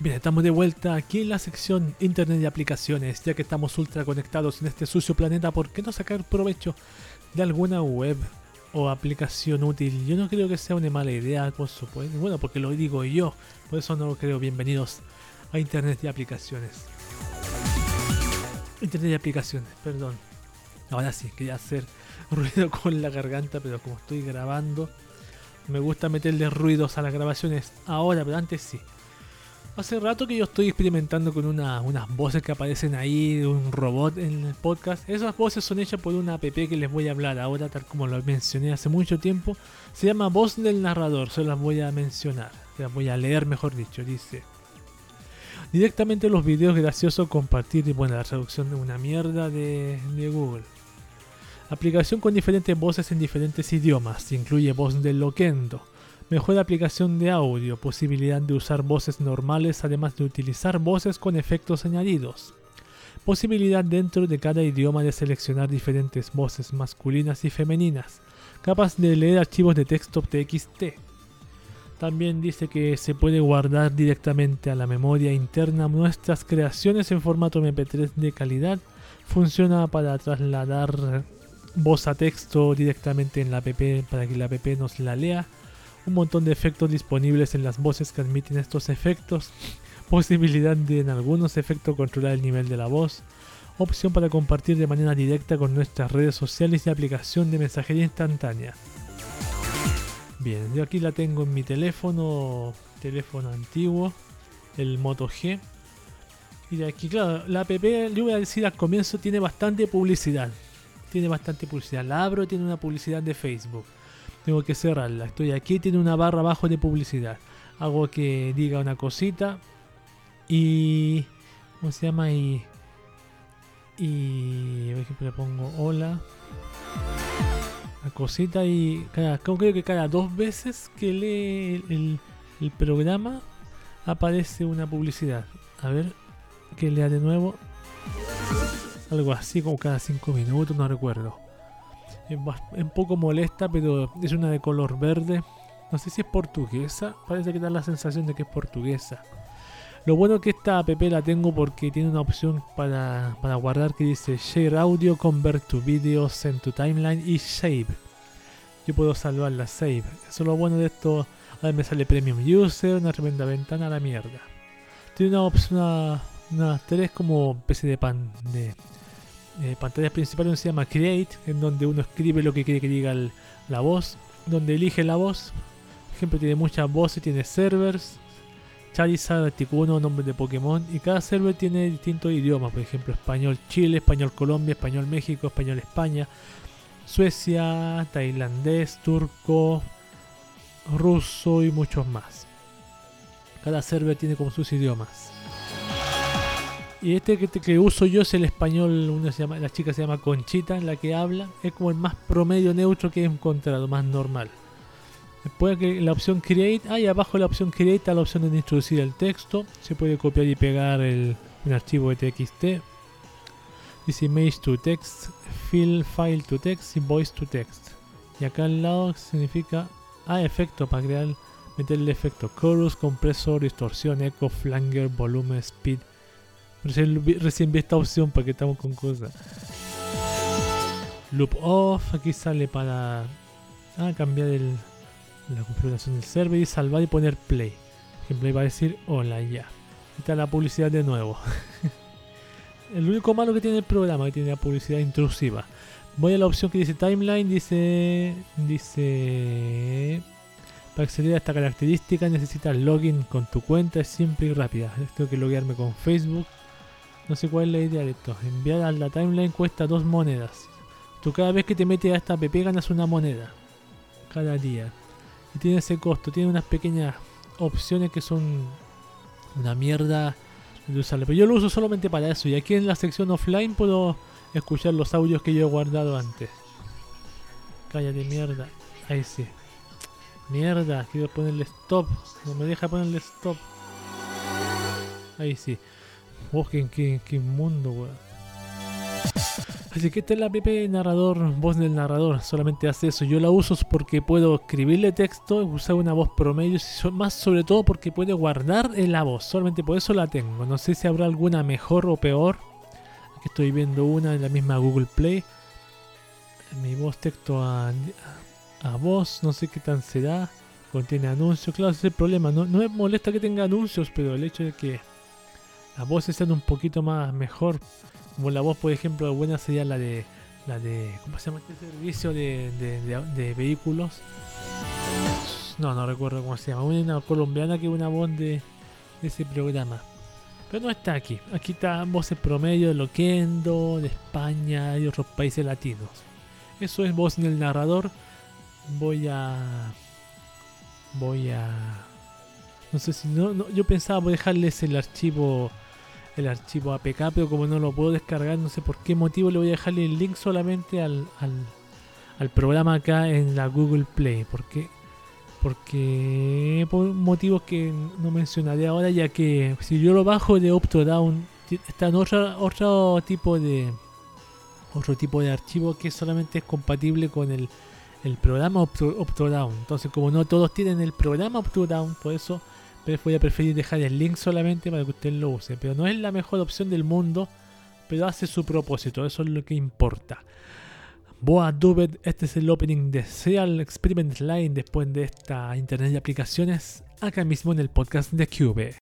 Bien, estamos de vuelta aquí en la sección Internet y aplicaciones, ya que estamos ultra conectados en este sucio planeta, ¿por qué no sacar provecho de alguna web o aplicación útil? Yo no creo que sea una mala idea, por supuesto. Bueno, porque lo digo yo, por eso no lo creo. Bienvenidos a Internet y aplicaciones. Internet y aplicaciones, perdón. Ahora sí, quería hacer ruido con la garganta, pero como estoy grabando, me gusta meterle ruidos a las grabaciones ahora, pero antes sí. Hace rato que yo estoy experimentando con unas voces que aparecen ahí de un robot en el podcast. Esas voces son hechas por una app que les voy a hablar ahora, tal como lo mencioné hace mucho tiempo. Se llama Voz del Narrador, se las voy a mencionar. Se las voy a leer, mejor dicho. Dice: Directamente los videos graciosos compartir y bueno, la traducción de una mierda de, de Google. Aplicación con diferentes voces en diferentes idiomas. Incluye voz del loquendo Mejor aplicación de audio, posibilidad de usar voces normales además de utilizar voces con efectos añadidos. Posibilidad dentro de cada idioma de seleccionar diferentes voces masculinas y femeninas, capaz de leer archivos de texto TXT. También dice que se puede guardar directamente a la memoria interna nuestras creaciones en formato MP3 de calidad. Funciona para trasladar voz a texto directamente en la app para que la app nos la lea un montón de efectos disponibles en las voces que admiten estos efectos, posibilidad de en algunos efectos controlar el nivel de la voz, opción para compartir de manera directa con nuestras redes sociales y aplicación de mensajería instantánea. Bien, yo aquí la tengo en mi teléfono, teléfono antiguo, el Moto G. Y de aquí, claro, la app, yo voy a decir al comienzo, tiene bastante publicidad. Tiene bastante publicidad. La abro, tiene una publicidad de Facebook tengo que cerrarla. Estoy aquí, tiene una barra abajo de publicidad. Hago que diga una cosita y... ¿Cómo se llama? Y... Y... Por ejemplo, le pongo hola. La cosita y... Cada, creo que cada dos veces que lee el, el programa aparece una publicidad. A ver, que lea de nuevo. Algo así como cada cinco minutos, no recuerdo. Es, un poco molesta, pero es una de color verde. No sé si es portuguesa. Parece que da la sensación de que es portuguesa. Lo bueno es que esta app la tengo porque tiene una opción para, guardar que dice Share Audio, Convert to Video, Send to Timeline y Save. Yo puedo salvar la Save. Eso es lo bueno de esto. Ahora me sale Premium User, una tremenda ventana a la mierda. Tiene una opción, una, una tres como PC de pan de eh, pantallas principales se llama Create, en donde uno escribe lo que quiere que diga la voz, donde elige la voz. Por ejemplo, tiene muchas voces, tiene servers, Charizard, Articuno, nombre de Pokémon, y cada server tiene distintos idiomas, por ejemplo, español Chile, español Colombia, español México, español España, Suecia, tailandés, turco, ruso y muchos más. Cada server tiene como sus idiomas. Y este que, uso yo es el español, una se llama, la chica se llama Conchita, la que habla. Es como el más promedio neutro que he encontrado, más normal. Después que la opción Create, ahí abajo la opción Create está la opción de introducir el texto. Se puede copiar y pegar el, un archivo de TXT. Dice Image to Text, Fill File to Text y Voice to Text. Y acá al lado significa ah, efecto para crear, meterle efecto chorus, compresor, distorsión, echo, flanger, volumen, speed Recién, vi esta opción para que estamos con cosas. Loop off, aquí sale para ah, cambiar el, la configuración del server y salvar y poner play. Ejemplo, ahí va a decir hola ya. Está la publicidad de nuevo. el único malo que tiene el programa que tiene la publicidad intrusiva. Voy a la opción que dice timeline, dice dice para acceder a esta característica necesitas login con tu cuenta, es simple y rápida. Tengo que loguearme con Facebook, no sé cuál es la idea de esto. Enviar a la timeline cuesta dos monedas. Tú cada vez que te metes a esta app ganas una moneda. Cada día. Y tiene ese costo. Tiene unas pequeñas opciones que son una mierda de usarle. Pero yo lo uso solamente para eso. Y aquí en la sección offline puedo escuchar los audios que yo he guardado antes. Cállate mierda. Ahí sí. Mierda, quiero ponerle stop. No me deja ponerle stop. Ahí sí. Oh, qué, mundo, weón. Así que esta es la app narrador, voz del narrador, solamente hace eso. Yo la uso porque puedo escribirle texto, usar una voz promedio, más sobre todo porque puede guardar en la voz, solamente por eso la tengo. No sé si habrá alguna mejor o peor. Aquí estoy viendo una en la misma Google Play. Mi voz texto a, a voz, no sé qué tan será. Contiene anuncios, claro, ese es el problema. No, no me molesta que tenga anuncios, pero el hecho de que las voces sean un poquito más mejor. Como la voz, por ejemplo, buena sería la de la de, ¿cómo se llama este servicio de, de, vehículos? No, no recuerdo cómo se llama. Una colombiana que es una voz de, ese programa. Pero no está aquí. Aquí está voces promedio de Loquendo, de España y otros países latinos. Eso es voz en el narrador. Voy a. Voy a. No sé si no, yo pensaba dejarles el archivo el archivo APK, pero como no lo puedo descargar, no sé por qué motivo le voy a dejarle el link solamente al, al, programa acá en la Google Play. Porque, porque por motivos que no mencionaré ahora, ya que si yo lo bajo de Optodown, está en otro, otro tipo de otro tipo de archivo que solamente es compatible con el, el programa Optodown. Entonces, como no todos tienen el programa Optodown, por eso voy a preferir dejar el link solamente para que usted lo use. Pero no es la mejor opción del mundo, pero hace su propósito, eso es lo que importa. Boa Dubet, este es el opening de Serial Experiment Line después de esta internet de aplicaciones, acá mismo en el podcast de Cube.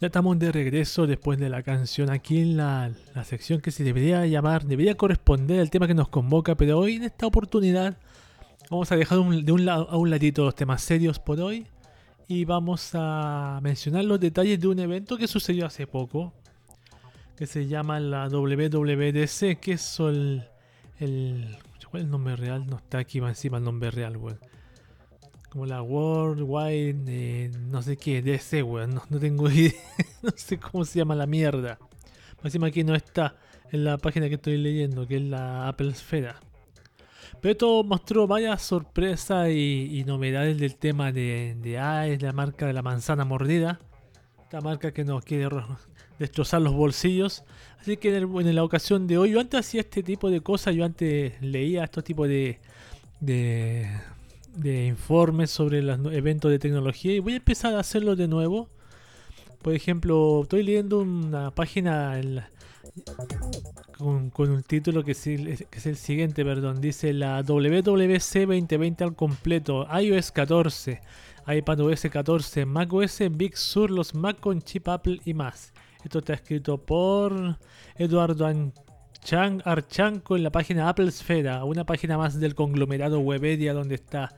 Ya estamos de regreso después de la canción aquí en la, sección que se debería llamar, debería corresponder al tema que nos convoca, pero hoy en esta oportunidad vamos a dejar de un lado a un ladito los temas serios por hoy y vamos a mencionar los detalles de un evento que sucedió hace poco, que se llama la WWDC, que es el, el ¿cuál es el nombre real? No está aquí más encima el nombre real, weón. Como la World Wide, eh, no sé qué, DC, weón. No, no tengo idea. no sé cómo se llama la mierda. Encima aquí no está en la página que estoy leyendo, que es la Apple Esfera. Pero esto mostró varias sorpresas y, novedades del tema de, de es la marca de la manzana mordida. Esta marca que nos quiere destrozar los bolsillos. Así que en, la ocasión de hoy, yo antes hacía este tipo de cosas, yo antes leía estos tipos de, de, de informes sobre los eventos de tecnología y voy a empezar a hacerlo de nuevo. Por ejemplo, estoy leyendo una página en con, un título que es, el, siguiente, perdón. Dice la WWC 2020 al completo, iOS 14, iPadOS 14, macOS Big Sur, los Mac con chip Apple y más. Esto está escrito por Eduardo Archanco en la página Apple Esfera, una página más del conglomerado Webedia donde está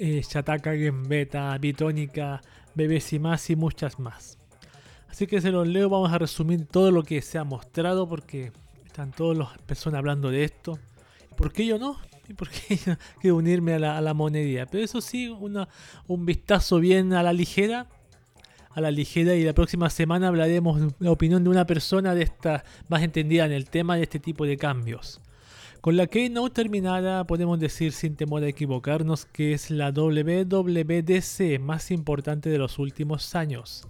eh, Shataka Game Bitónica, BBC y más y muchas más. Así que se los leo, vamos a resumir todo lo que se ha mostrado porque están todas las personas hablando de esto. ¿Por qué yo no? ¿Y por qué yo quiero unirme a la, a monedía? Pero eso sí, una, un vistazo bien a la ligera. A la ligera y la próxima semana hablaremos de la opinión de una persona de esta más entendida en el tema de este tipo de cambios. Con la Keynote terminada, podemos decir sin temor a equivocarnos que es la WWDC más importante de los últimos años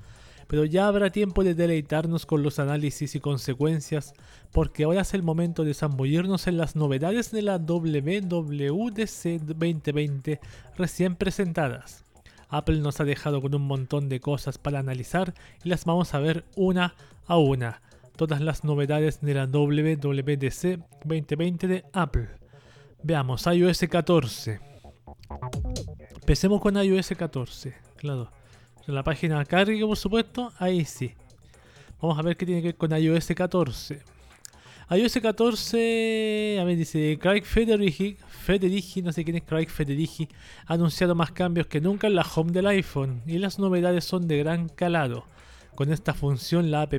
pero ya habrá tiempo de deleitarnos con los análisis y consecuencias, porque ahora es el momento de zambullirnos en las novedades de la WWDC 2020 recién presentadas. Apple nos ha dejado con un montón de cosas para analizar y las vamos a ver una a una. Todas las novedades de la WWDC 2020 de Apple. Veamos, iOS 14. Empecemos con iOS 14. Claro en la página carga, por supuesto, ahí sí. Vamos a ver qué tiene que ver con iOS 14. iOS 14, a ver, dice Craig Federici, Federici, no sé quién es Craig Federici, ha anunciado más cambios que nunca en la home del iPhone y las novedades son de gran calado. Con esta función, la app,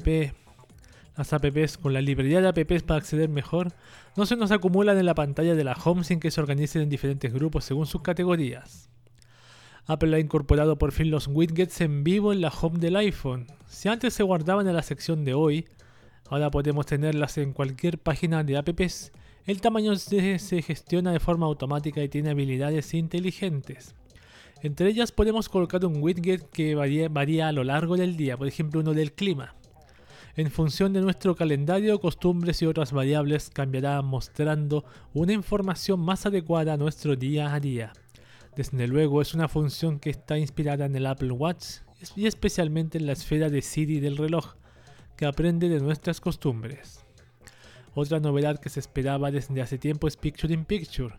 las apps con la librería de apps para acceder mejor, no se nos acumulan en la pantalla de la home sin que se organicen en diferentes grupos según sus categorías. Apple ha incorporado por fin los widgets en vivo en la home del iPhone. Si antes se guardaban en la sección de hoy, ahora podemos tenerlas en cualquier página de apps. El tamaño se, gestiona de forma automática y tiene habilidades inteligentes. Entre ellas podemos colocar un widget que varía, a lo largo del día, por ejemplo uno del clima. En función de nuestro calendario, costumbres y otras variables cambiará mostrando una información más adecuada a nuestro día a día. Desde luego es una función que está inspirada en el Apple Watch y especialmente en la esfera de Siri del reloj, que aprende de nuestras costumbres. Otra novedad que se esperaba desde hace tiempo es Picture in Picture.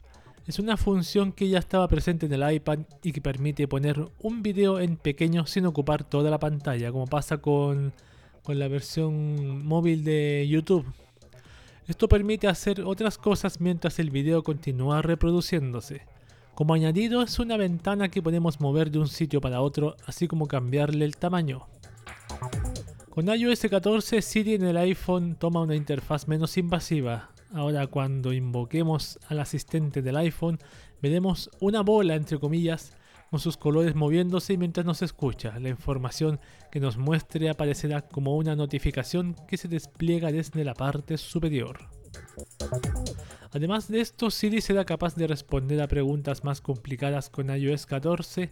Es una función que ya estaba presente en el iPad y que permite poner un video en pequeño sin ocupar toda la pantalla, como pasa con, con la versión móvil de YouTube. Esto permite hacer otras cosas mientras el video continúa reproduciéndose. Como añadido es una ventana que podemos mover de un sitio para otro, así como cambiarle el tamaño. Con iOS 14, Siri en el iPhone toma una interfaz menos invasiva. Ahora cuando invoquemos al asistente del iPhone, veremos una bola entre comillas con sus colores moviéndose mientras nos escucha. La información que nos muestre aparecerá como una notificación que se despliega desde la parte superior. Además de esto, Siri será capaz de responder a preguntas más complicadas con iOS 14,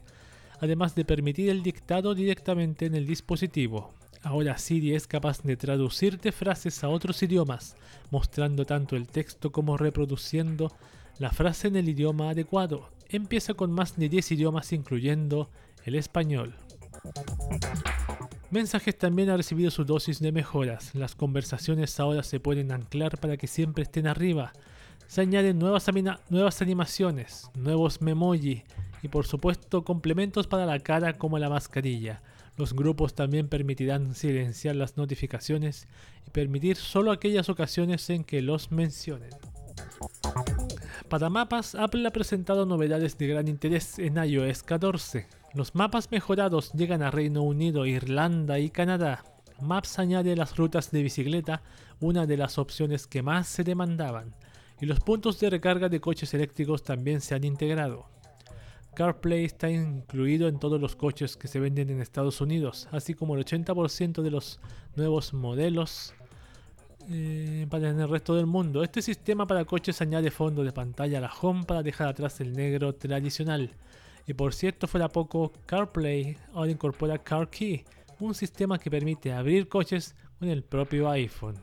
además de permitir el dictado directamente en el dispositivo. Ahora Siri es capaz de traducirte frases a otros idiomas, mostrando tanto el texto como reproduciendo la frase en el idioma adecuado. Empieza con más de 10 idiomas incluyendo el español. Mensajes también ha recibido su dosis de mejoras. Las conversaciones ahora se pueden anclar para que siempre estén arriba, se añaden nuevas, nuevas animaciones, nuevos memoji y por supuesto complementos para la cara como la mascarilla. Los grupos también permitirán silenciar las notificaciones y permitir solo aquellas ocasiones en que los mencionen. Para mapas, Apple ha presentado novedades de gran interés en iOS 14. Los mapas mejorados llegan a Reino Unido, Irlanda y Canadá. Maps añade las rutas de bicicleta, una de las opciones que más se demandaban y los puntos de recarga de coches eléctricos también se han integrado. CarPlay está incluido en todos los coches que se venden en Estados Unidos, así como el 80% de los nuevos modelos eh, para el resto del mundo. Este sistema para coches añade fondo de pantalla a la home para dejar atrás el negro tradicional. Y por cierto, fuera poco, CarPlay ahora incorpora CarKey, un sistema que permite abrir coches con el propio iPhone.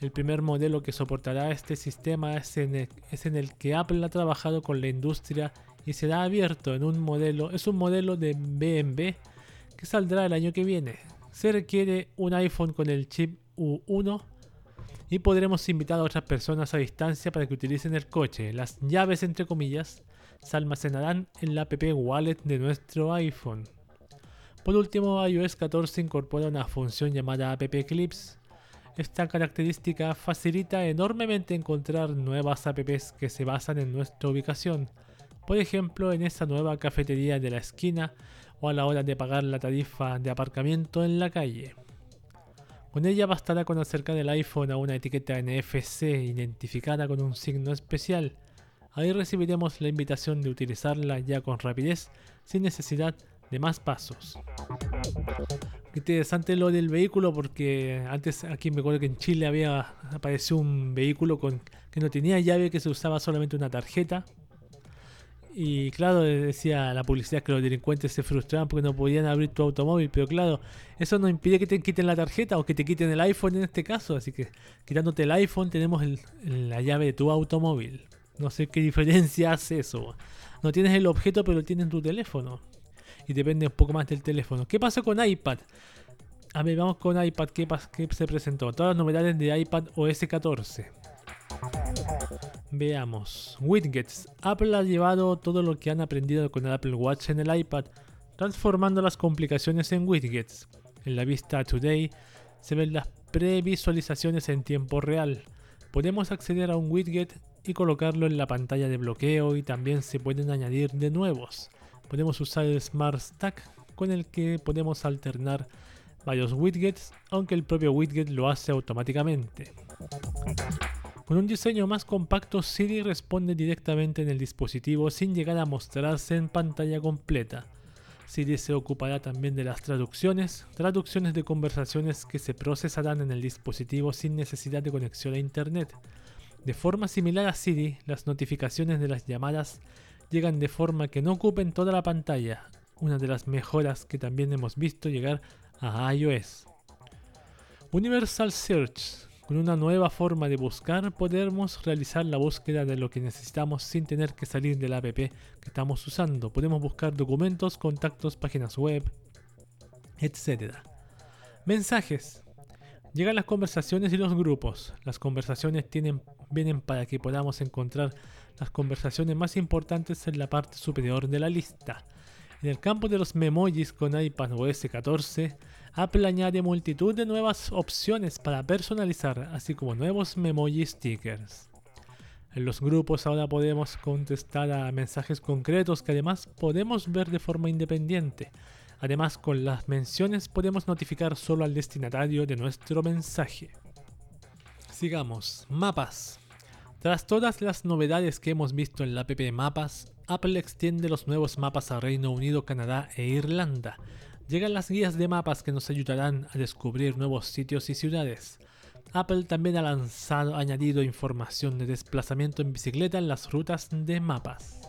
El primer modelo que soportará este sistema es en, el, es en el que Apple ha trabajado con la industria y será abierto en un modelo, es un modelo de BMW que saldrá el año que viene. Se requiere un iPhone con el chip U1 y podremos invitar a otras personas a distancia para que utilicen el coche. Las llaves, entre comillas, se almacenarán en la app Wallet de nuestro iPhone. Por último, iOS 14 incorpora una función llamada App Clips. Esta característica facilita enormemente encontrar nuevas apps que se basan en nuestra ubicación, por ejemplo en esa nueva cafetería de la esquina o a la hora de pagar la tarifa de aparcamiento en la calle. Con ella bastará con acercar el iPhone a una etiqueta NFC identificada con un signo especial. Ahí recibiremos la invitación de utilizarla ya con rapidez, sin necesidad de más pasos. Interesante lo del vehículo porque antes aquí me acuerdo que en Chile había apareció un vehículo con que no tenía llave que se usaba solamente una tarjeta y claro, decía la publicidad que los delincuentes se frustraban porque no podían abrir tu automóvil, pero claro, eso no impide que te quiten la tarjeta o que te quiten el iPhone en este caso, así que quitándote el iPhone tenemos la llave de tu automóvil. No sé qué diferencia hace eso. No tienes el objeto, pero tienes tu teléfono. Y depende un poco más del teléfono. ¿Qué pasa con iPad? A ver, vamos con iPad. ¿Qué, qué se presentó? Todas las novedades de iPad OS 14. Veamos. Widgets. Apple ha llevado todo lo que han aprendido con el Apple Watch en el iPad, transformando las complicaciones en widgets. En la vista Today se ven las previsualizaciones en tiempo real. Podemos acceder a un widget y colocarlo en la pantalla de bloqueo y también se pueden añadir de nuevos. Podemos usar el Smart Stack con el que podemos alternar varios widgets, aunque el propio widget lo hace automáticamente. Con un diseño más compacto, Siri responde directamente en el dispositivo sin llegar a mostrarse en pantalla completa. Siri se ocupará también de las traducciones, traducciones de conversaciones que se procesarán en el dispositivo sin necesidad de conexión a Internet. De forma similar a Siri, las notificaciones de las llamadas llegan de forma que no ocupen toda la pantalla, una de las mejoras que también hemos visto llegar a iOS. Universal Search con una nueva forma de buscar podemos realizar la búsqueda de lo que necesitamos sin tener que salir de la app que estamos usando. Podemos buscar documentos, contactos, páginas web, etc. Mensajes. Llegan las conversaciones y los grupos. Las conversaciones vienen para que podamos encontrar las conversaciones más importantes en la parte superior de la lista. En el campo de los memojis con iPadOS 14 Apple añade multitud de nuevas opciones para personalizar, así como nuevos memoji stickers. En los grupos ahora podemos contestar a mensajes concretos que además podemos ver de forma independiente. Además, con las menciones podemos notificar solo al destinatario de nuestro mensaje. Sigamos. Mapas. Tras todas las novedades que hemos visto en la app Mapas, Apple extiende los nuevos mapas a Reino Unido, Canadá e Irlanda, Llegan las guías de mapas que nos ayudarán a descubrir nuevos sitios y ciudades. Apple también ha lanzado, añadido información de desplazamiento en bicicleta en las rutas de mapas.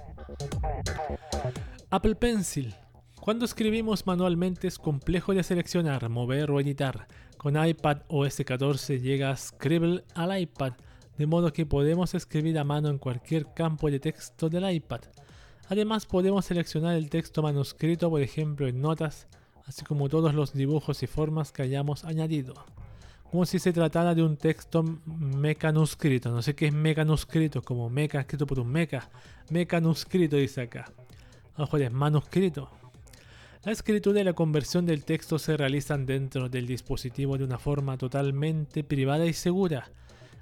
Apple Pencil. Cuando escribimos manualmente es complejo de seleccionar, mover o editar. Con iPad OS 14 llega Scribble al iPad, de modo que podemos escribir a mano en cualquier campo de texto del iPad. Además podemos seleccionar el texto manuscrito, por ejemplo en notas, así como todos los dibujos y formas que hayamos añadido. Como si se tratara de un texto mecanuscrito. No sé qué es mecanuscrito, como meca escrito por un meca. Mecanuscrito dice acá. A lo es manuscrito. La escritura y la conversión del texto se realizan dentro del dispositivo de una forma totalmente privada y segura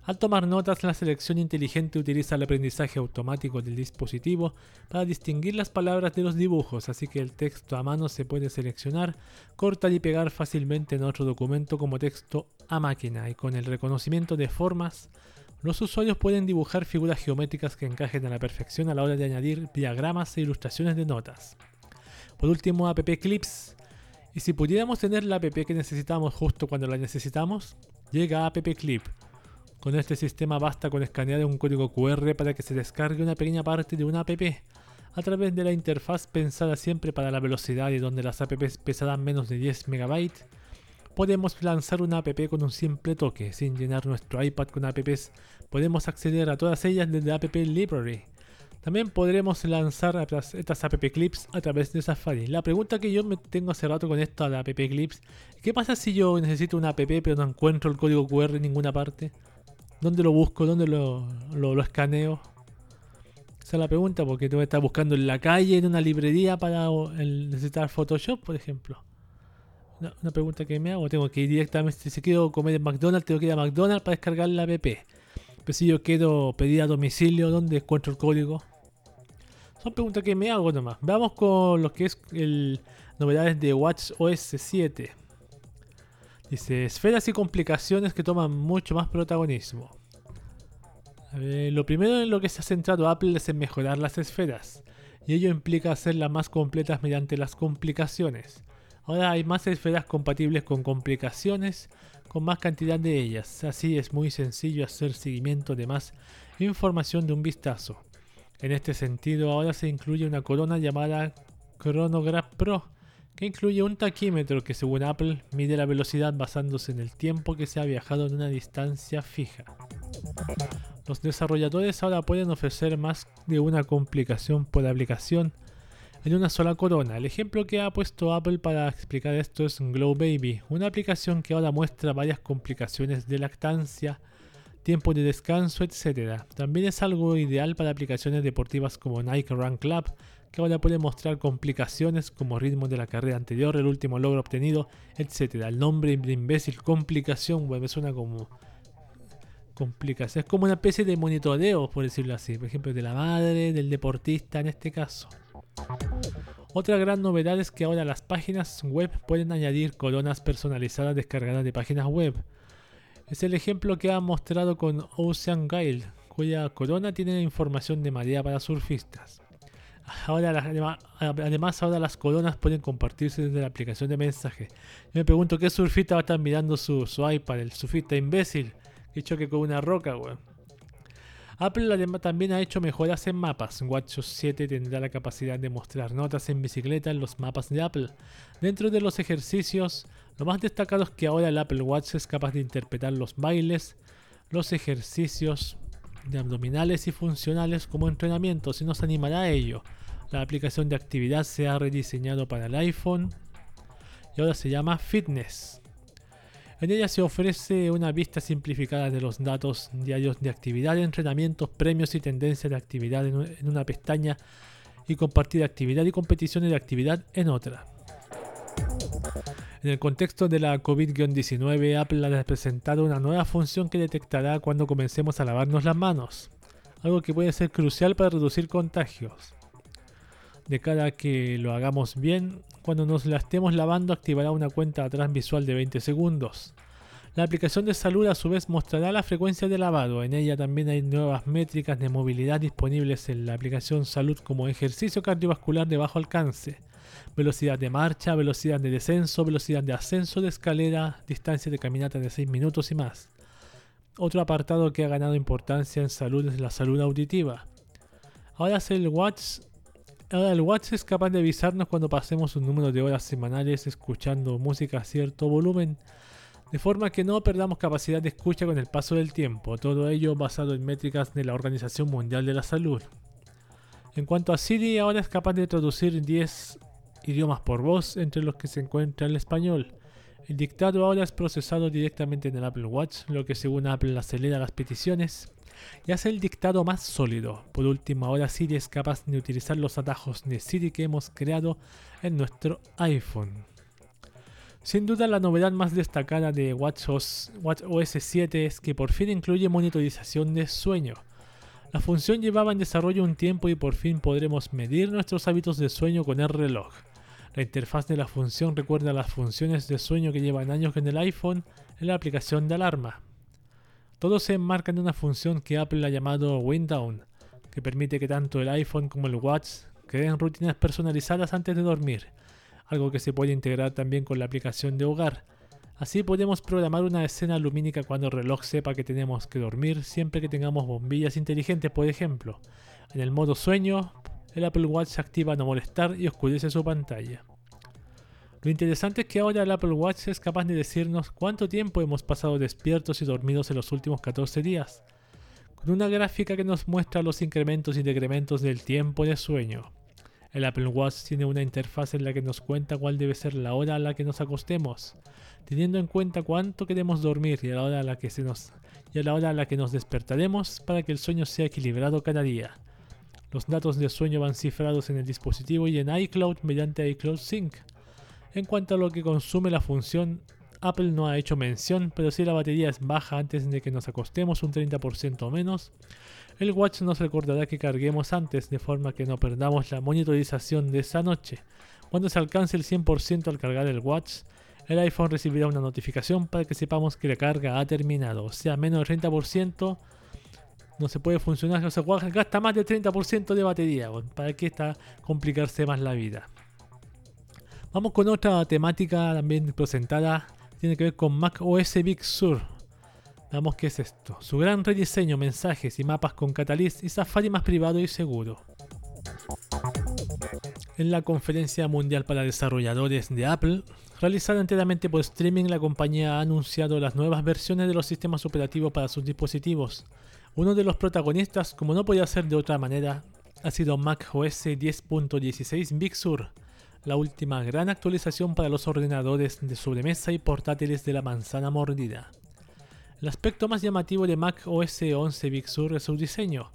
al tomar notas, la selección inteligente utiliza el aprendizaje automático del dispositivo para distinguir las palabras de los dibujos, así que el texto a mano se puede seleccionar, cortar y pegar fácilmente en otro documento como texto a máquina y con el reconocimiento de formas Los usuarios pueden dibujar figuras geométricas que encajen a la perfección a la hora de añadir diagramas e ilustraciones de notas. Por último, App Clips. Y si pudiéramos tener la app que necesitamos justo cuando la necesitamos, llega App Clip. Con este sistema basta con escanear un código QR para que se descargue una pequeña parte de una app a través de la interfaz pensada siempre para la velocidad y donde las apps pesarán menos de 10 MB, podemos lanzar una app con un simple toque, sin llenar nuestro iPad con apps, podemos acceder a todas ellas desde App Library. También podremos lanzar estas app clips a través de Safari. La pregunta que yo me tengo hace rato con esto de app clips, ¿qué pasa si yo necesito una app pero no encuentro el código QR en ninguna parte? ¿Dónde lo busco? ¿Dónde lo, lo escaneo? Esa es la pregunta, porque tengo que estar buscando en la calle, en una librería para necesitar Photoshop, por ejemplo. Una, pregunta que me hago, tengo que ir directamente, si quiero comer en McDonald's, tengo que ir a McDonald's para descargar la app. Pero si yo quiero pedir a domicilio, ¿dónde encuentro el código? Son preguntas que me hago nomás. Vamos con lo que es el novedades de Watch OS 7. Dice, esferas y complicaciones que toman mucho más protagonismo lo primero en lo que se ha centrado Apple es en mejorar las esferas, y ello implica hacerlas más completas mediante las complicaciones. Ahora hay más esferas compatibles con complicaciones, con más cantidad de ellas, así es muy sencillo hacer seguimiento de más información de un vistazo. En este sentido, ahora se incluye una corona llamada Chronograph Pro, incluye un taquímetro que según Apple mide la velocidad basándose en el tiempo que se ha viajado en una distancia fija. Los desarrolladores ahora pueden ofrecer más de una complicación por aplicación en una sola corona. El ejemplo que ha puesto Apple para explicar esto es Glow Baby, una aplicación que ahora muestra varias complicaciones de lactancia, tiempo de descanso, etc. También es algo ideal para aplicaciones deportivas como Nike Run Club, que ahora puede mostrar complicaciones como ritmo de la carrera anterior, el último logro obtenido, etc. El nombre imbécil complicación me suena como complicación. Es como una especie de monitoreo, por decirlo así. Por ejemplo, de la madre, del deportista en este caso. Otra gran novedad es que ahora las páginas web pueden añadir coronas personalizadas descargadas de páginas web. Es el ejemplo que ha mostrado con Ocean Guide, cuya corona tiene información de marea para surfistas. Además, ahora las coronas pueden compartirse desde la aplicación de mensaje. Yo me pregunto qué surfista va a estar mirando su, su iPad, el surfista imbécil que choque con una roca, weón. Apple además también ha hecho mejoras en mapas. WatchOS 7 tendrá la capacidad de mostrar notas en bicicleta en los mapas de Apple. Dentro de los ejercicios, lo más destacado es que ahora el Apple Watch es capaz de interpretar los bailes, los ejercicios de abdominales y funcionales como entrenamiento, si nos animará a ello. La aplicación de actividad se ha rediseñado para el iPhone y ahora se llama Fitness. En ella se ofrece una vista simplificada de los datos diarios de actividad, entrenamientos, premios y tendencias de actividad en una pestaña y compartir actividad y competiciones de actividad en otra. En el contexto de la COVID-19, Apple ha presentado una nueva función que detectará cuando comencemos a lavarnos las manos, algo que puede ser crucial para reducir contagios. De cara a que lo hagamos bien, cuando nos la estemos lavando activará una cuenta atrás visual de 20 segundos. La aplicación de salud a su vez mostrará la frecuencia de lavado. En ella también hay nuevas métricas de movilidad disponibles en la aplicación salud como ejercicio cardiovascular de bajo alcance, velocidad de marcha, velocidad de descenso, velocidad de ascenso de escalera, distancia de caminata de 6 minutos y más. Otro apartado que ha ganado importancia en salud es la salud auditiva. Ahora el Watch Ahora el Watch es capaz de avisarnos cuando pasemos un número de horas semanales escuchando música a cierto volumen, de forma que no perdamos capacidad de escucha con el paso del tiempo, todo ello basado en métricas de la Organización Mundial de la Salud. En cuanto a Siri, ahora es capaz de traducir 10 idiomas por voz, entre los que se encuentra el español. El dictado ahora es procesado directamente en el Apple Watch, lo que según Apple acelera las peticiones y hace el dictado más sólido. Por último, ahora Siri es capaz de utilizar los atajos de Siri que hemos creado en nuestro iPhone. Sin duda la novedad más destacada de WatchOS, WatchOS 7 es que por fin incluye monitorización de sueño. La función llevaba en desarrollo un tiempo y por fin podremos medir nuestros hábitos de sueño con el reloj. La interfaz de la función recuerda las funciones de sueño que llevan años en el iPhone en la aplicación de alarma. Todo se enmarca en una función que Apple ha llamado Windown, que permite que tanto el iPhone como el Watch creen rutinas personalizadas antes de dormir, algo que se puede integrar también con la aplicación de hogar. Así podemos programar una escena lumínica cuando el reloj sepa que tenemos que dormir siempre que tengamos bombillas inteligentes, por ejemplo. En el modo sueño, el Apple Watch se activa no molestar y oscurece su pantalla. Lo interesante es que ahora el Apple Watch es capaz de decirnos cuánto tiempo hemos pasado despiertos y dormidos en los últimos 14 días, con una gráfica que nos muestra los incrementos y decrementos del tiempo de sueño. El Apple Watch tiene una interfaz en la que nos cuenta cuál debe ser la hora a la que nos acostemos, teniendo en cuenta cuánto queremos dormir y a la hora a la que se nos y a la hora a la que nos despertaremos para que el sueño sea equilibrado cada día. Los datos de sueño van cifrados en el dispositivo y en iCloud mediante iCloud Sync. En cuanto a lo que consume la función, Apple no ha hecho mención, pero si la batería es baja antes de que nos acostemos un 30% o menos, el watch nos recordará que carguemos antes de forma que no perdamos la monitorización de esa noche. Cuando se alcance el 100% al cargar el watch, el iPhone recibirá una notificación para que sepamos que la carga ha terminado. O sea, menos del 30% no se puede funcionar, o sea, gasta más del 30% de batería. ¿Para qué está complicarse más la vida? Vamos con otra temática también presentada, tiene que ver con Mac OS Big Sur. Veamos qué es esto. Su gran rediseño, mensajes y mapas con Catalyst y Safari más privado y seguro. En la conferencia mundial para desarrolladores de Apple, realizada enteramente por streaming, la compañía ha anunciado las nuevas versiones de los sistemas operativos para sus dispositivos. Uno de los protagonistas, como no podía ser de otra manera, ha sido Mac OS 10.16 Big Sur, la última gran actualización para los ordenadores de sobremesa y portátiles de la manzana mordida. El aspecto más llamativo de Mac OS 11 Big Sur es su diseño.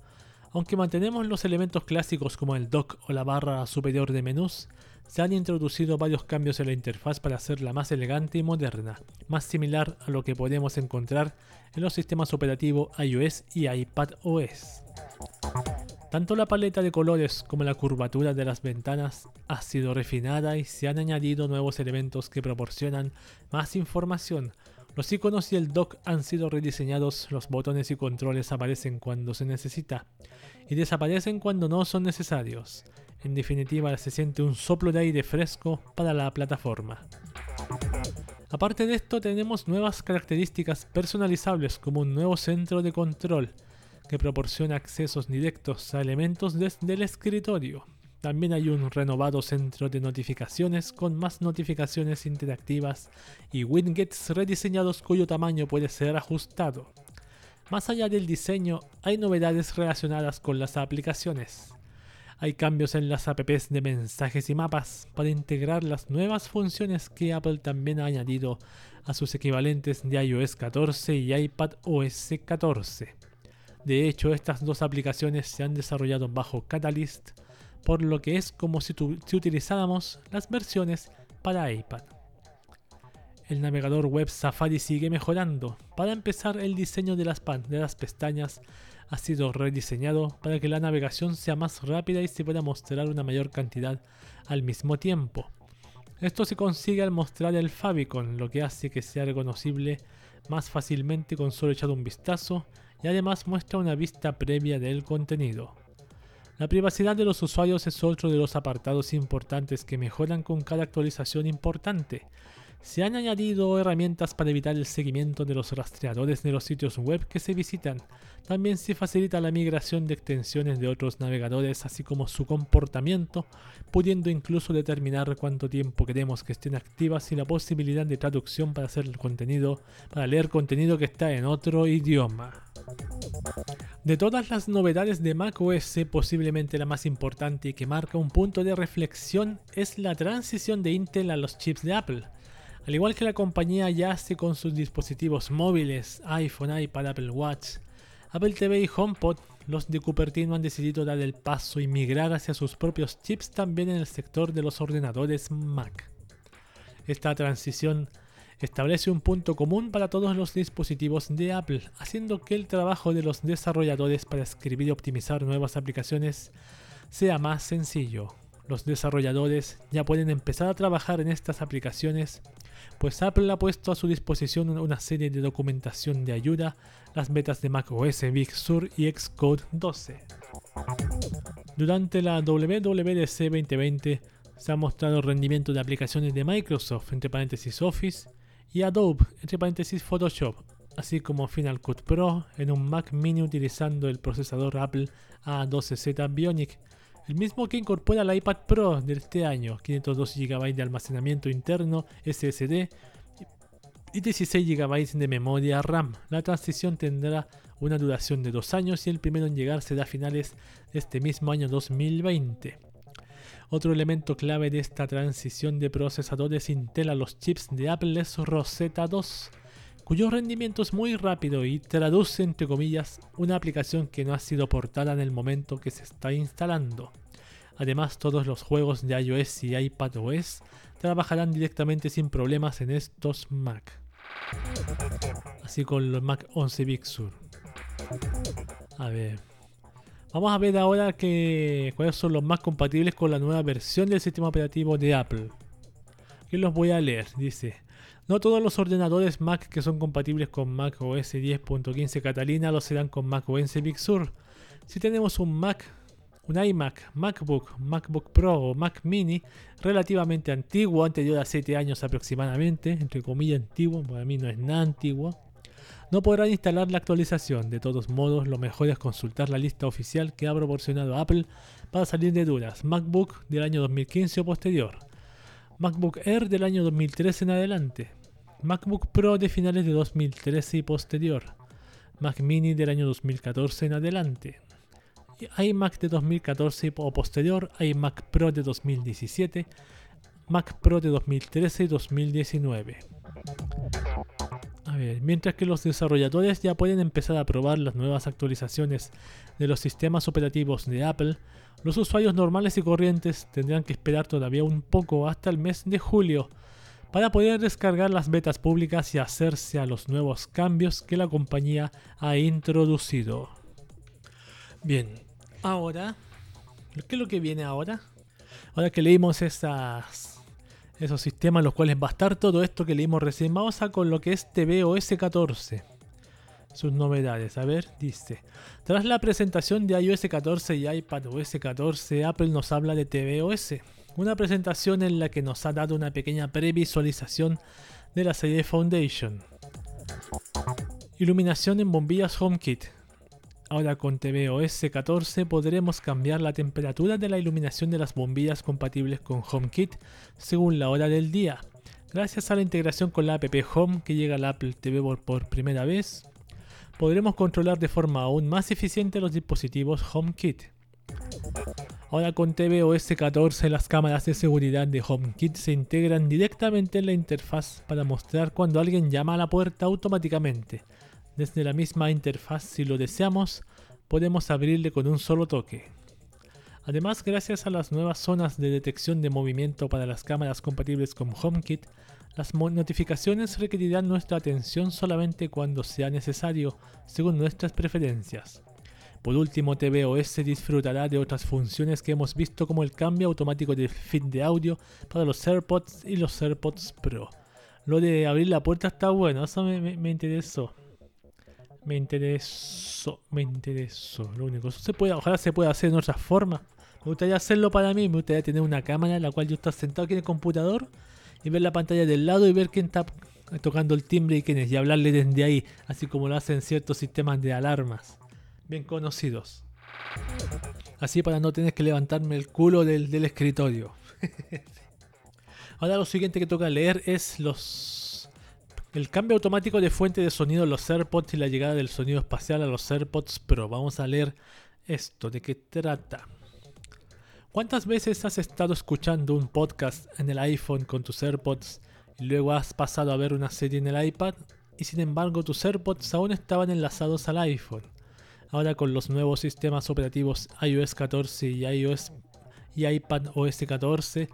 Aunque mantenemos los elementos clásicos como el dock o la barra superior de menús, se han introducido varios cambios en la interfaz para hacerla más elegante y moderna, más similar a lo que podemos encontrar en los sistemas operativos iOS y iPadOS. Tanto la paleta de colores como la curvatura de las ventanas ha sido refinada y se han añadido nuevos elementos que proporcionan más información, los iconos y el dock han sido rediseñados, los botones y controles aparecen cuando se necesita y desaparecen cuando no son necesarios. En definitiva, se siente un soplo de aire fresco para la plataforma. Aparte de esto, tenemos nuevas características personalizables como un nuevo centro de control que proporciona accesos directos a elementos desde el escritorio, también hay un renovado centro de notificaciones con más notificaciones interactivas y widgets rediseñados cuyo tamaño puede ser ajustado. Más allá del diseño, hay novedades relacionadas con las aplicaciones. Hay cambios en las apps de mensajes y mapas para integrar las nuevas funciones que Apple también ha añadido a sus equivalentes de iOS 14 y iPadOS 14. De hecho, estas dos aplicaciones se han desarrollado bajo Catalyst, por lo que es como si, utilizáramos las versiones para iPad. El navegador web Safari sigue mejorando. Para empezar, el diseño de las, de pestañas ha sido rediseñado para que la navegación sea más rápida y se pueda mostrar una mayor cantidad al mismo tiempo. Esto se consigue al mostrar el favicon, lo que hace que sea reconocible más fácilmente con solo echar un vistazo y además muestra una vista previa del contenido. La privacidad de los usuarios es otro de los apartados importantes que mejoran con cada actualización importante. Se han añadido herramientas para evitar el seguimiento de los rastreadores de los sitios web que se visitan. También se facilita la migración de extensiones de otros navegadores, así como su comportamiento, pudiendo incluso determinar cuánto tiempo queremos que estén activas y la posibilidad de traducción para hacer el para leer contenido que está en otro idioma. De todas las novedades de macOS, posiblemente la más importante y que marca un punto de reflexión es la transición de Intel a los chips de Apple. Al igual que la compañía ya hace con sus dispositivos móviles, iPhone, iPad, Apple Watch, Apple TV y HomePod, los de Cupertino han decidido dar el paso y migrar hacia sus propios chips también en el sector de los ordenadores Mac. Esta transición establece un punto común para todos los dispositivos de Apple, haciendo que el trabajo de los desarrolladores para escribir y optimizar nuevas aplicaciones sea más sencillo. Los desarrolladores ya pueden empezar a trabajar en estas aplicaciones, pues Apple ha puesto a su disposición una serie de documentación de ayuda, las betas de macOS Big Sur y Xcode 12. Durante la WWDC 2020 se ha mostrado el rendimiento de aplicaciones de Microsoft, entre paréntesis Office, y Adobe, entre paréntesis Photoshop, así como Final Cut Pro en un Mac mini utilizando el procesador Apple A12Z Bionic, el mismo que incorpora el iPad Pro de este año, 512 GB de almacenamiento interno SSD y 16 GB de memoria RAM. La transición tendrá una duración de dos años y el primero en llegar será a finales de este mismo año 2020. Otro elemento clave de esta transición de procesadores Intel a los chips de Apple es Rosetta 2, cuyo rendimiento es muy rápido y traduce entre comillas una aplicación que no ha sido portada en el momento que se está instalando. Además, todos los juegos de iOS y iPadOS trabajarán directamente sin problemas en estos Mac. Así con los Mac 11 Big Sur. A ver. Vamos a ver ahora que, cuáles son los más compatibles con la nueva versión del sistema operativo de Apple. Aquí los voy a leer. Dice, no todos los ordenadores Mac que son compatibles con Mac OS 10.15 Catalina lo serán con Mac OS Big Sur. Si tenemos un Mac, un iMac, MacBook, MacBook Pro o Mac Mini relativamente antiguo, anterior a 7 años aproximadamente, entre comillas antiguo, para mí no es nada antiguo, no podrán instalar la actualización. De todos modos, lo mejor es consultar la lista oficial que ha proporcionado Apple para salir de dudas. MacBook del año 2015 o posterior. MacBook Air del año 2013 en adelante. MacBook Pro de finales de 2013 y posterior. Mac Mini del año 2014 en adelante. iMac de 2014 o posterior, iMac Pro de 2017, Mac Pro de 2013 y 2019. A ver, mientras que los desarrolladores ya pueden empezar a probar las nuevas actualizaciones de los sistemas operativos de Apple, los usuarios normales y corrientes tendrán que esperar todavía un poco hasta el mes de julio para poder descargar las betas públicas y hacerse a los nuevos cambios que la compañía ha introducido. Bien, ahora, ¿qué es lo que viene ahora? Ahora que leímos esas esos sistemas los cuales va a estar todo esto que leímos recién. Vamos a con lo que es tvOS 14. Sus novedades. A ver, dice. Tras la presentación de iOS 14 y iPadOS 14, Apple nos habla de tvOS. Una presentación en la que nos ha dado una pequeña previsualización de la serie Foundation. Iluminación en bombillas HomeKit. Ahora con tvOS 14 podremos cambiar la temperatura de la iluminación de las bombillas compatibles con HomeKit según la hora del día. Gracias a la integración con la app Home que llega al Apple TV por primera vez, podremos controlar de forma aún más eficiente los dispositivos HomeKit. Ahora con tvOS 14 las cámaras de seguridad de HomeKit se integran directamente en la interfaz para mostrar cuando alguien llama a la puerta automáticamente desde la misma interfaz, si lo deseamos, podemos abrirle con un solo toque. Además, gracias a las nuevas zonas de detección de movimiento para las cámaras compatibles con HomeKit, las notificaciones requerirán nuestra atención solamente cuando sea necesario, según nuestras preferencias. Por último, tvOS disfrutará de otras funciones que hemos visto como el cambio automático de feed de audio para los AirPods y los AirPods Pro. Lo de abrir la puerta está bueno, eso me interesó. Me interesó, me interesó. Lo único, eso se puede, ojalá se pueda hacer en otra forma. Me gustaría hacerlo para mí, me gustaría tener una cámara en la cual yo estar sentado aquí en el computador y ver la pantalla del lado y ver quién está tocando el timbre y quién es, y hablarle desde ahí, así como lo hacen ciertos sistemas de alarmas bien conocidos. Así para no tener que levantarme el culo del, del escritorio. Ahora lo siguiente que toca leer es los el cambio automático de fuente de sonido en los AirPods y la llegada del sonido espacial a los AirPods Pro. Vamos a leer esto, de qué trata. ¿Cuántas veces has estado escuchando un podcast en el iPhone con tus AirPods y luego has pasado a ver una serie en el iPad y sin embargo tus AirPods aún estaban enlazados al iPhone? Ahora con los nuevos sistemas operativos iOS 14 y iOS y iPad OS 14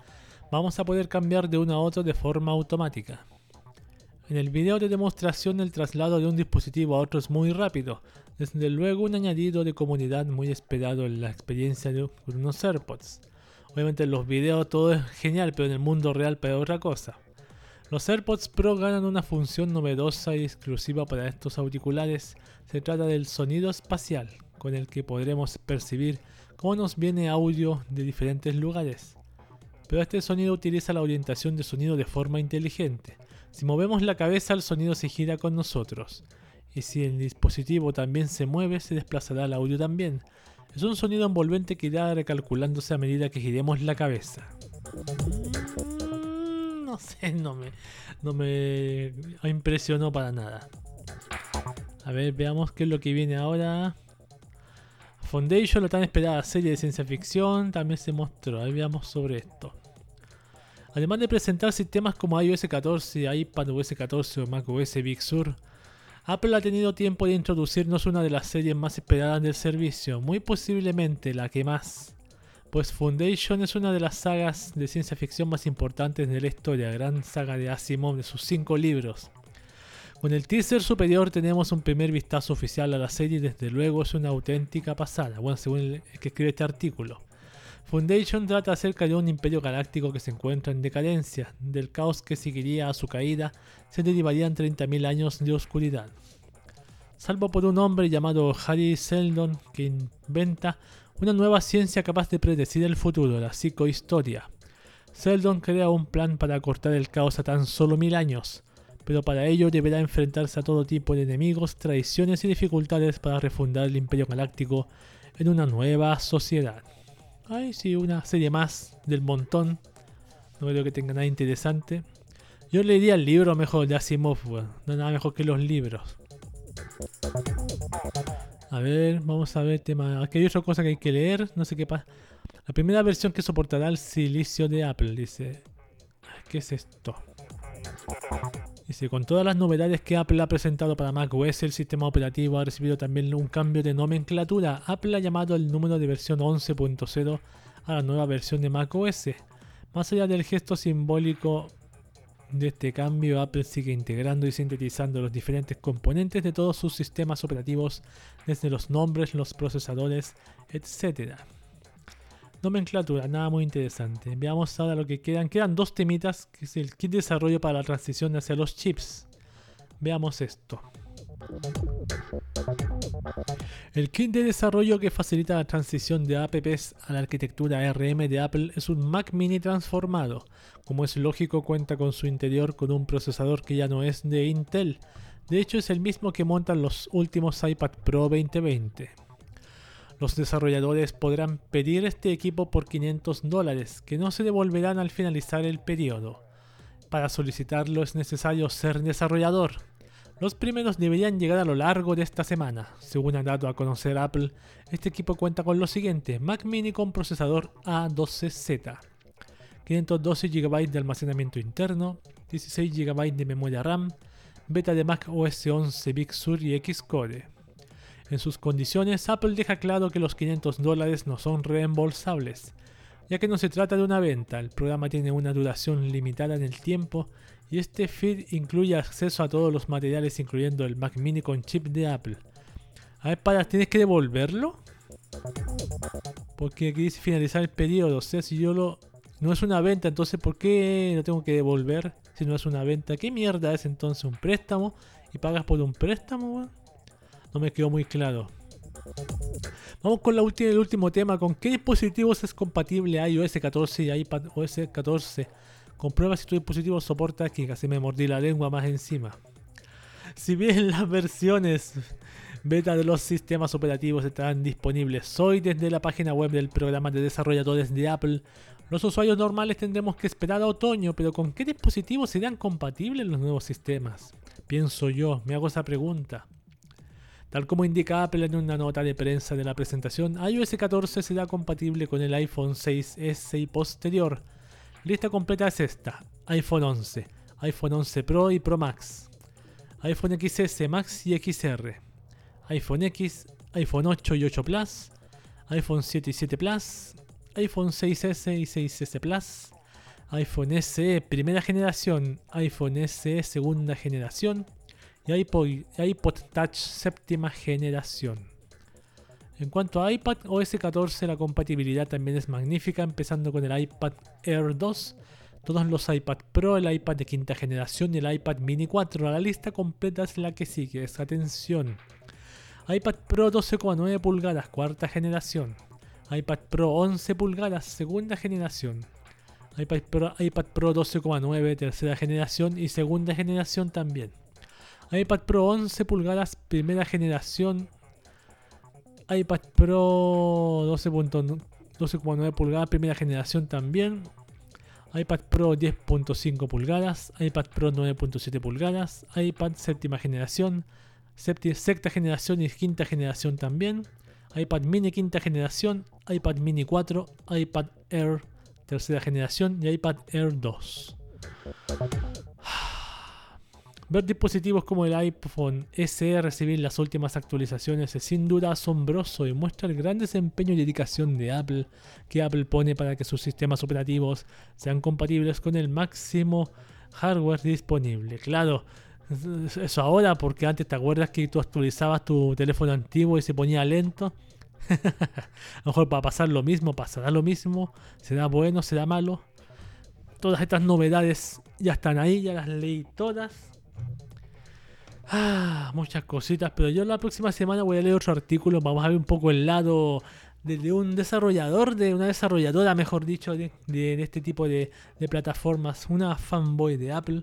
vamos a poder cambiar de uno a otro de forma automática. En el video de demostración el traslado de un dispositivo a otro es muy rápido, desde luego un añadido de comunidad muy esperado en la experiencia de unos AirPods. Obviamente en los videos todo es genial, pero en el mundo real para otra cosa. Los AirPods Pro ganan una función novedosa y exclusiva para estos auriculares. Se trata del sonido espacial, con el que podremos percibir cómo nos viene audio de diferentes lugares. Pero este sonido utiliza la orientación de sonido de forma inteligente. Si movemos la cabeza, el sonido se gira con nosotros. Y si el dispositivo también se mueve, se desplazará el audio también. Es un sonido envolvente que irá recalculándose a medida que giremos la cabeza. No sé, no me, no me impresionó para nada. A ver, veamos qué es lo que viene ahora. Foundation, la tan esperada serie de ciencia ficción, también se mostró. Ahí veamos sobre esto. Además de presentar sistemas como iOS 14, iPadOS 14 o macOS Big Sur, Apple ha tenido tiempo de introducirnos una de las series más esperadas del servicio, muy posiblemente la que más, pues Foundation es una de las sagas de ciencia ficción más importantes de la historia, gran saga de Asimov de sus cinco libros. Con el teaser superior tenemos un primer vistazo oficial a la serie y desde luego es una auténtica pasada, bueno, según el que escribe este artículo. Foundation trata acerca de un imperio galáctico que se encuentra en decadencia. Del caos que seguiría a su caída se derivarían 30.000 años de oscuridad. Salvo por un hombre llamado Harry Seldon que inventa una nueva ciencia capaz de predecir el futuro, la psicohistoria. Seldon crea un plan para cortar el caos a tan solo mil años, pero para ello deberá enfrentarse a todo tipo de enemigos, traiciones y dificultades para refundar el imperio galáctico en una nueva sociedad. Ay, sí, una serie más del montón. No creo que tenga nada interesante. Yo leería el libro mejor de Asimov, No nada mejor que los libros. A ver, vamos a ver tema. Aquí hay otra cosa que hay que leer. No sé qué pasa. La primera versión que soportará el silicio de Apple, dice. ¿Qué es esto? Dice, con todas las novedades que Apple ha presentado para macOS, el sistema operativo ha recibido también un cambio de nomenclatura. Apple ha llamado el número de versión 11.0 a la nueva versión de macOS. Más allá del gesto simbólico de este cambio, Apple sigue integrando y sintetizando los diferentes componentes de todos sus sistemas operativos, desde los nombres, los procesadores, etc. Nomenclatura, nada muy interesante. Veamos ahora lo que quedan. Quedan dos temitas, que es el kit de desarrollo para la transición hacia los chips. Veamos esto. El kit de desarrollo que facilita la transición de apps a la arquitectura RM de Apple es un Mac mini transformado. Como es lógico, cuenta con su interior con un procesador que ya no es de Intel. De hecho, es el mismo que montan los últimos iPad Pro 2020. Los desarrolladores podrán pedir este equipo por 500 dólares, que no se devolverán al finalizar el periodo. Para solicitarlo es necesario ser desarrollador. Los primeros deberían llegar a lo largo de esta semana. Según ha dado a conocer Apple, este equipo cuenta con lo siguiente: Mac Mini con procesador A12Z, 512 GB de almacenamiento interno, 16 GB de memoria RAM, beta de Mac OS 11 Big Sur y Xcode. En sus condiciones, Apple deja claro que los 500 dólares no son reembolsables, ya que no se trata de una venta, el programa tiene una duración limitada en el tiempo y este feed incluye acceso a todos los materiales incluyendo el Mac mini con chip de Apple. A ver, para, ¿tienes que devolverlo? Porque aquí dice finalizar el periodo, o sea, si yo lo... No es una venta, entonces ¿por qué lo tengo que devolver si no es una venta? ¿Qué mierda es entonces un préstamo? ¿Y pagas por un préstamo? no me quedó muy claro. Vamos con la última, el último tema. ¿Con qué dispositivos es compatible iOS 14 y iPadOS 14? Comprueba si tu dispositivo soporta que casi me mordí la lengua más encima. Si bien las versiones beta de los sistemas operativos estarán disponibles hoy desde la página web del programa de desarrolladores de Apple, los usuarios normales tendremos que esperar a otoño, pero ¿con qué dispositivos serán compatibles los nuevos sistemas? Pienso yo, me hago esa pregunta. Tal como indica Apple en una nota de prensa de la presentación, iOS 14 será compatible con el iPhone 6S y posterior. Lista completa es esta: iPhone 11, iPhone 11 Pro y Pro Max, iPhone XS Max y XR, iPhone X, iPhone 8 y 8 Plus, iPhone 7 y 7 Plus, iPhone 6S y 6S Plus, iPhone SE primera generación, iPhone SE segunda generación, y iPod, Touch séptima generación. En cuanto a iPad OS 14, la compatibilidad también es magnífica, empezando con el iPad Air 2, todos los iPad Pro, el iPad de quinta generación y el iPad Mini 4. La lista completa es la que sigue. Atención. iPad Pro 12,9 pulgadas, cuarta generación. iPad Pro 11 pulgadas, segunda generación. iPad Pro, iPad Pro 12,9, tercera generación y segunda generación también. iPad Pro 11 pulgadas, primera generación. iPad Pro 12,9 pulgadas, primera generación también iPad Pro 10.5 pulgadas, iPad Pro 9.7 pulgadas, iPad séptima generación, sexta generación y quinta generación también, iPad mini quinta generación, iPad mini 4, iPad Air tercera generación y iPad Air 2. Ver dispositivos como el iPhone SE recibir las últimas actualizaciones es sin duda asombroso y muestra el gran desempeño y dedicación de Apple que Apple pone para que sus sistemas operativos sean compatibles con el máximo hardware disponible. Claro, eso ahora porque antes te acuerdas que tú actualizabas tu teléfono antiguo y se ponía lento. a lo mejor va a pasar lo mismo, pasará lo mismo, será bueno, será malo. Todas estas novedades ya están ahí, ya las leí todas Ah, muchas cositas, pero yo la próxima semana voy a leer otro artículo. Vamos a ver un poco el lado de, un desarrollador, de una desarrolladora, mejor dicho, de, este tipo de, plataformas. Una fanboy de Apple.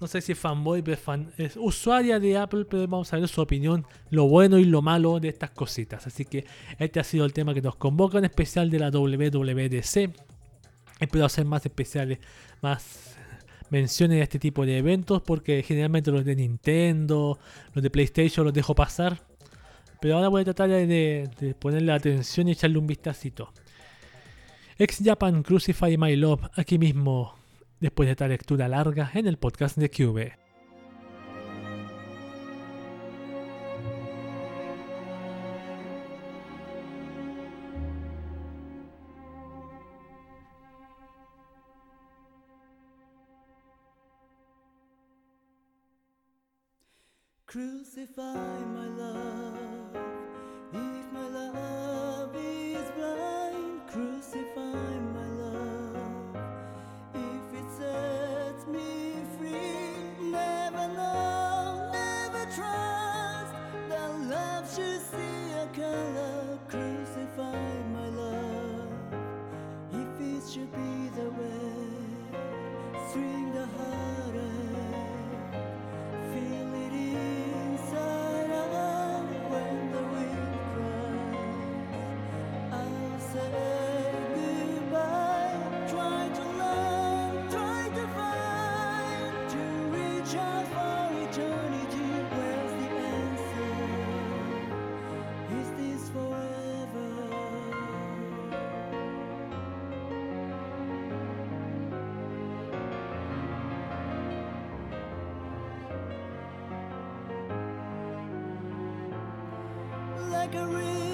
No sé si fanboy, pero es, usuaria de Apple, pero vamos a ver su opinión, lo bueno y lo malo de estas cositas. Así que este ha sido el tema que nos convoca, en especial de la WWDC. Espero hacer más especiales, más menciones a este tipo de eventos porque generalmente los de Nintendo, los de PlayStation los dejo pasar. Pero ahora voy a tratar de, ponerle atención y echarle un vistacito. Ex Japan Crucify My Love, aquí mismo, después de esta lectura larga en el podcast de Cube. Crucify my like a river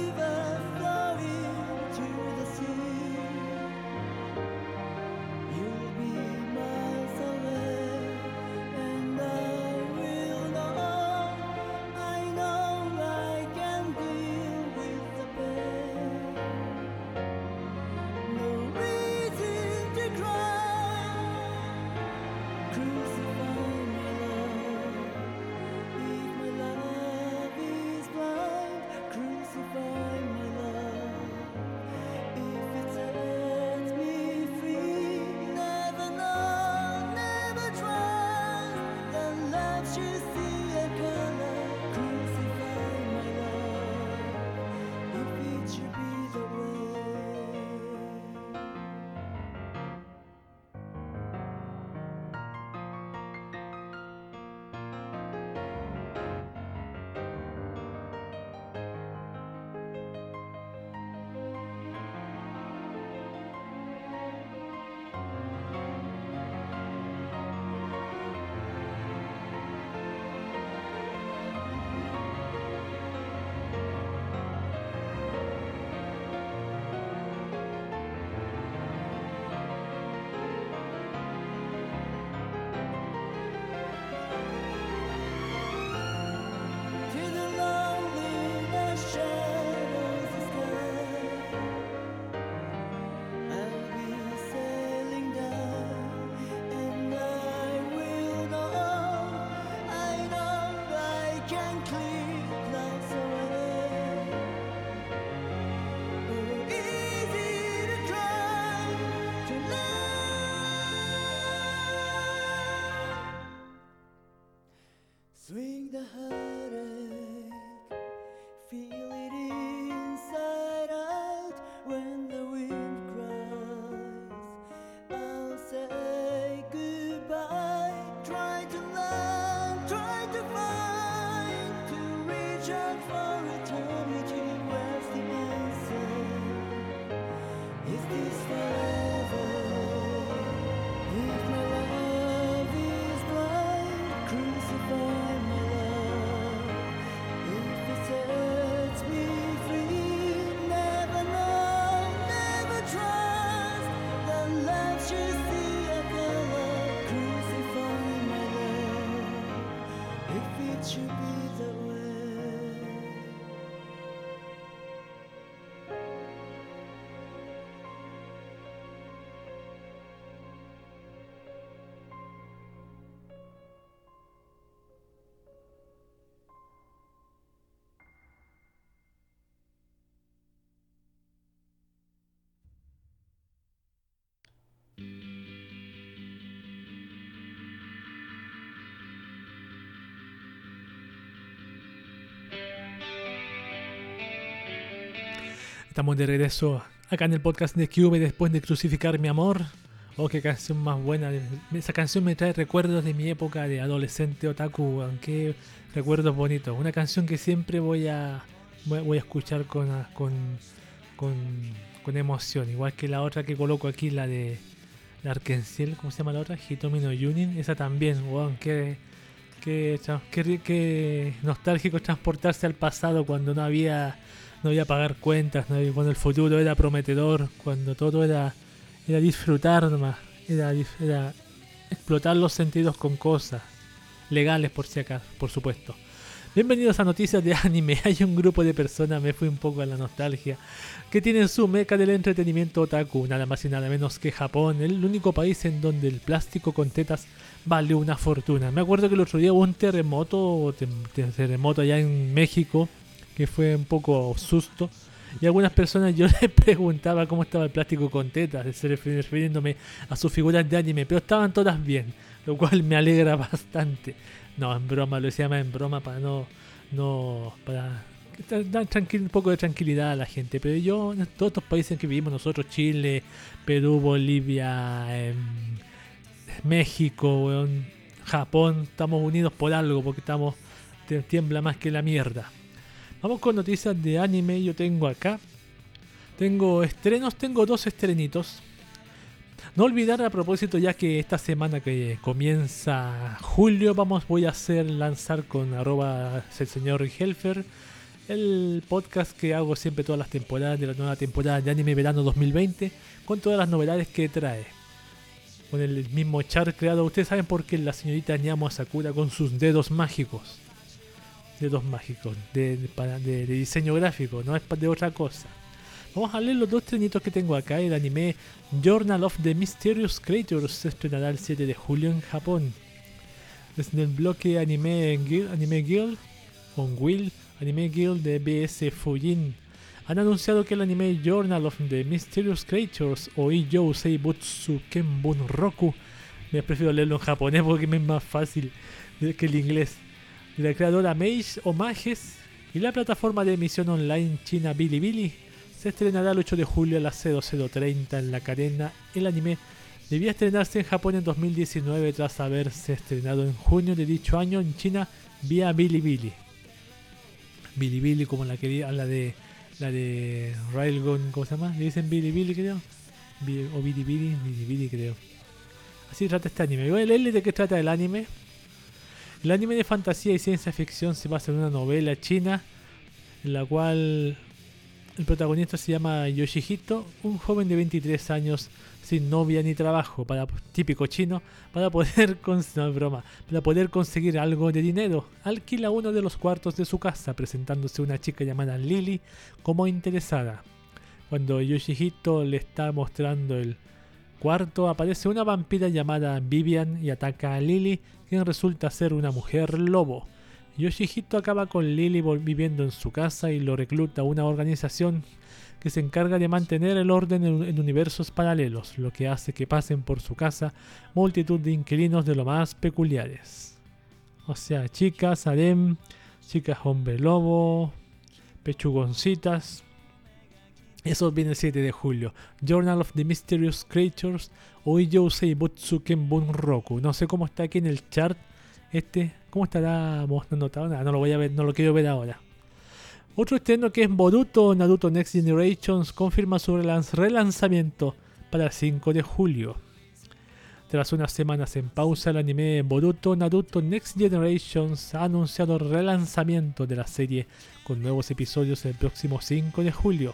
Estamos de regreso acá en el podcast de Cube después de crucificar mi amor. Oh, qué canción más buena. Esa canción me trae recuerdos de mi época de adolescente otaku. Aunque recuerdos bonitos. Una canción que siempre voy a voy a escuchar con, con, con, con emoción. Igual que la otra que coloco aquí, la de la Arkenciel, ¿cómo se llama la otra? Hitomi no Yunin. Esa también, wow, qué, qué, qué qué nostálgico transportarse al pasado cuando no había no había pagar cuentas, no había- cuando el futuro era prometedor, cuando todo era, era disfrutar nomás, era, era explotar los sentidos con cosas legales por si acaso, por supuesto. Bienvenidos a Noticias de Anime. Hay un grupo de personas, me fui un poco a la nostalgia, que tienen su meca del entretenimiento otaku, nada más y nada menos que Japón, el único país en donde el plástico con tetas vale una fortuna. Me acuerdo que el otro día hubo un terremoto, terremoto allá en México, que fue un poco susto. Y algunas personas yo les preguntaba cómo estaba el plástico con tetas, refiriéndome a sus figuras de anime, pero estaban todas bien, lo cual me alegra bastante. No, en broma, lo decía más en broma para no, no, para dar- un poco de tranquilidad a la gente. Pero yo, en todos estos países en que vivimos nosotros, Chile, Perú, Bolivia, em, México, Japón, estamos unidos por algo, porque estamos, tiembla más que la mierda. Vamos con noticias de anime. Yo tengo acá. Tengo estrenos, tengo dos estrenitos. No olvidar a propósito ya que esta semana que comienza julio vamos voy a hacer lanzar con arroba el señor Helfer el podcast que hago siempre todas las temporadas de la nueva temporada de anime verano 2020 con todas las novedades que trae. Con el mismo char creado, ustedes saben por qué la señorita Nyamo Sakura con sus dedos mágicos dedos mágicos de, de- de- de diseño gráfico, no es de otra cosa. Vamos a leer los dos trenitos que tengo acá. El anime Journal of the Mysterious Creatures se estrenará el 7 de julio en Japón. Desde el bloque Anime Guild, Anime Guild, on Will, Anime Guild de BS Fujin, han anunciado que el anime Journal of the Mysterious Creatures o Ijo Seibutsu Kenbun Roku, me prefiero leerlo en japonés porque me es más fácil que el inglés la creadora Mage Homages y la plataforma de emisión online china Bilibili se estrenará el 8 de julio a las 0030 en la cadena. El anime debía estrenarse en Japón en 2019 tras haberse estrenado en junio de dicho año en China vía Bilibili. Bilibili como la la de la de Railgun, ¿cómo se llama? Le dicen Bilibili creo. O Bilibili, Bilibili creo. Así trata este anime. Voy a de qué trata el anime. El anime de fantasía y ciencia ficción se basa en una novela china en la cual el protagonista se llama Yoshihito, un joven de 23 años sin novia ni trabajo, para, típico chino, para poder, conseguir algo de dinero. Alquila uno de los cuartos de su casa, presentándose una chica llamada Lily como interesada. Cuando Yoshihito le está mostrando el cuarto, aparece una vampira llamada Vivian y ataca a Lily, quien resulta ser una mujer lobo. Yoshihito acaba con Lily viviendo en su casa y lo recluta a una organización que se encarga de mantener el orden en, en universos paralelos, lo que hace que pasen por su casa multitud de inquilinos de lo más peculiares. O sea, chicas, harem, chicas hombre lobo, pechugoncitas. Eso viene el 7 de julio. Journal of the Mysterious Creatures o Ijo Seibutsu Kenbun Roku. No sé cómo está aquí en el chart. Este, ¿cómo estará no lo voy a ver, no lo quiero ver ahora. Otro estreno que es Boruto Naruto Next Generations confirma su relanz- relanzamiento para el 5 de julio. Tras unas semanas en pausa, el anime Boruto Naruto Next Generations ha anunciado el relanzamiento de la serie con nuevos episodios el próximo 5 de julio.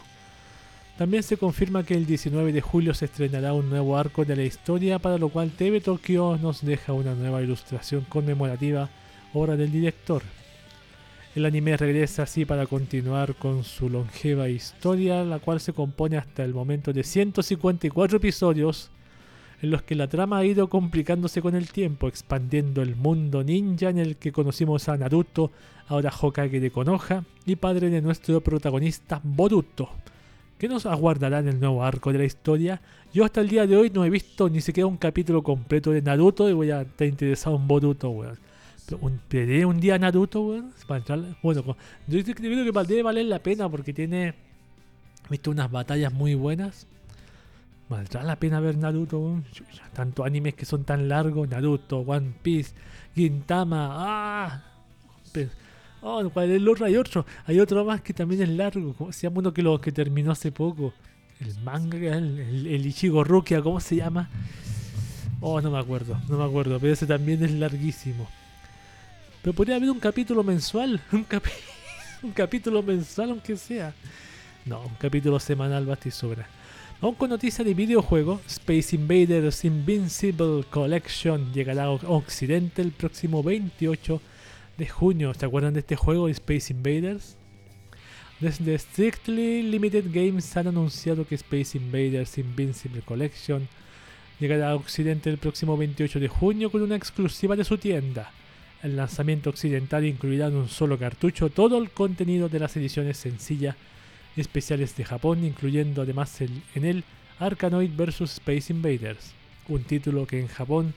También se confirma que el 19 de julio se estrenará un nuevo arco de la historia, para lo cual TV Tokyo nos deja una nueva ilustración conmemorativa, obra del director. El anime regresa así para continuar con su longeva historia, la cual se compone hasta el momento de 154 episodios en los que la trama ha ido complicándose con el tiempo, expandiendo el mundo ninja en el que conocimos a Naruto, ahora Hokage de Konoha, y padre de nuestro protagonista Boruto. ¿Qué nos aguardará en el nuevo arco de la historia? Yo hasta el día de hoy no he visto ni siquiera un capítulo completo de Naruto y voy a estar interesado en Boruto, weón. Un, un día Naruto, weón. Bueno, yo creo que debe valer la pena porque tiene, visto unas batallas muy buenas. ¿Valdrá la pena ver Naruto? weón? Tantos animes que son tan largos. Naruto, One Piece, Gintama. ¡Ah! Oh, ¿cuál es el otro? Hay otro. Hay otro más que también es largo. ¿Cómo se llama uno que, lo, que terminó hace poco? El manga, el, el, Ichigo Rukia, ¿cómo se llama? Oh, no me acuerdo, no me acuerdo. Pero ese también es larguísimo. Pero podría haber un capítulo mensual. Un, capítulo mensual, aunque sea. No, un capítulo semanal basta y sobra. Vamos con noticias de videojuegos. Space Invaders Invincible Collection llegará a Occidente el próximo 28 de junio. ¿Se acuerdan de este juego, Space Invaders? Desde Strictly Limited Games han anunciado que Space Invaders Invincible Collection llegará a Occidente el próximo 28 de junio con una exclusiva de su tienda. El lanzamiento occidental incluirá en un solo cartucho todo el contenido de las ediciones sencillas y especiales de Japón, incluyendo además el- en él Arkanoid vs Space Invaders, un título que en Japón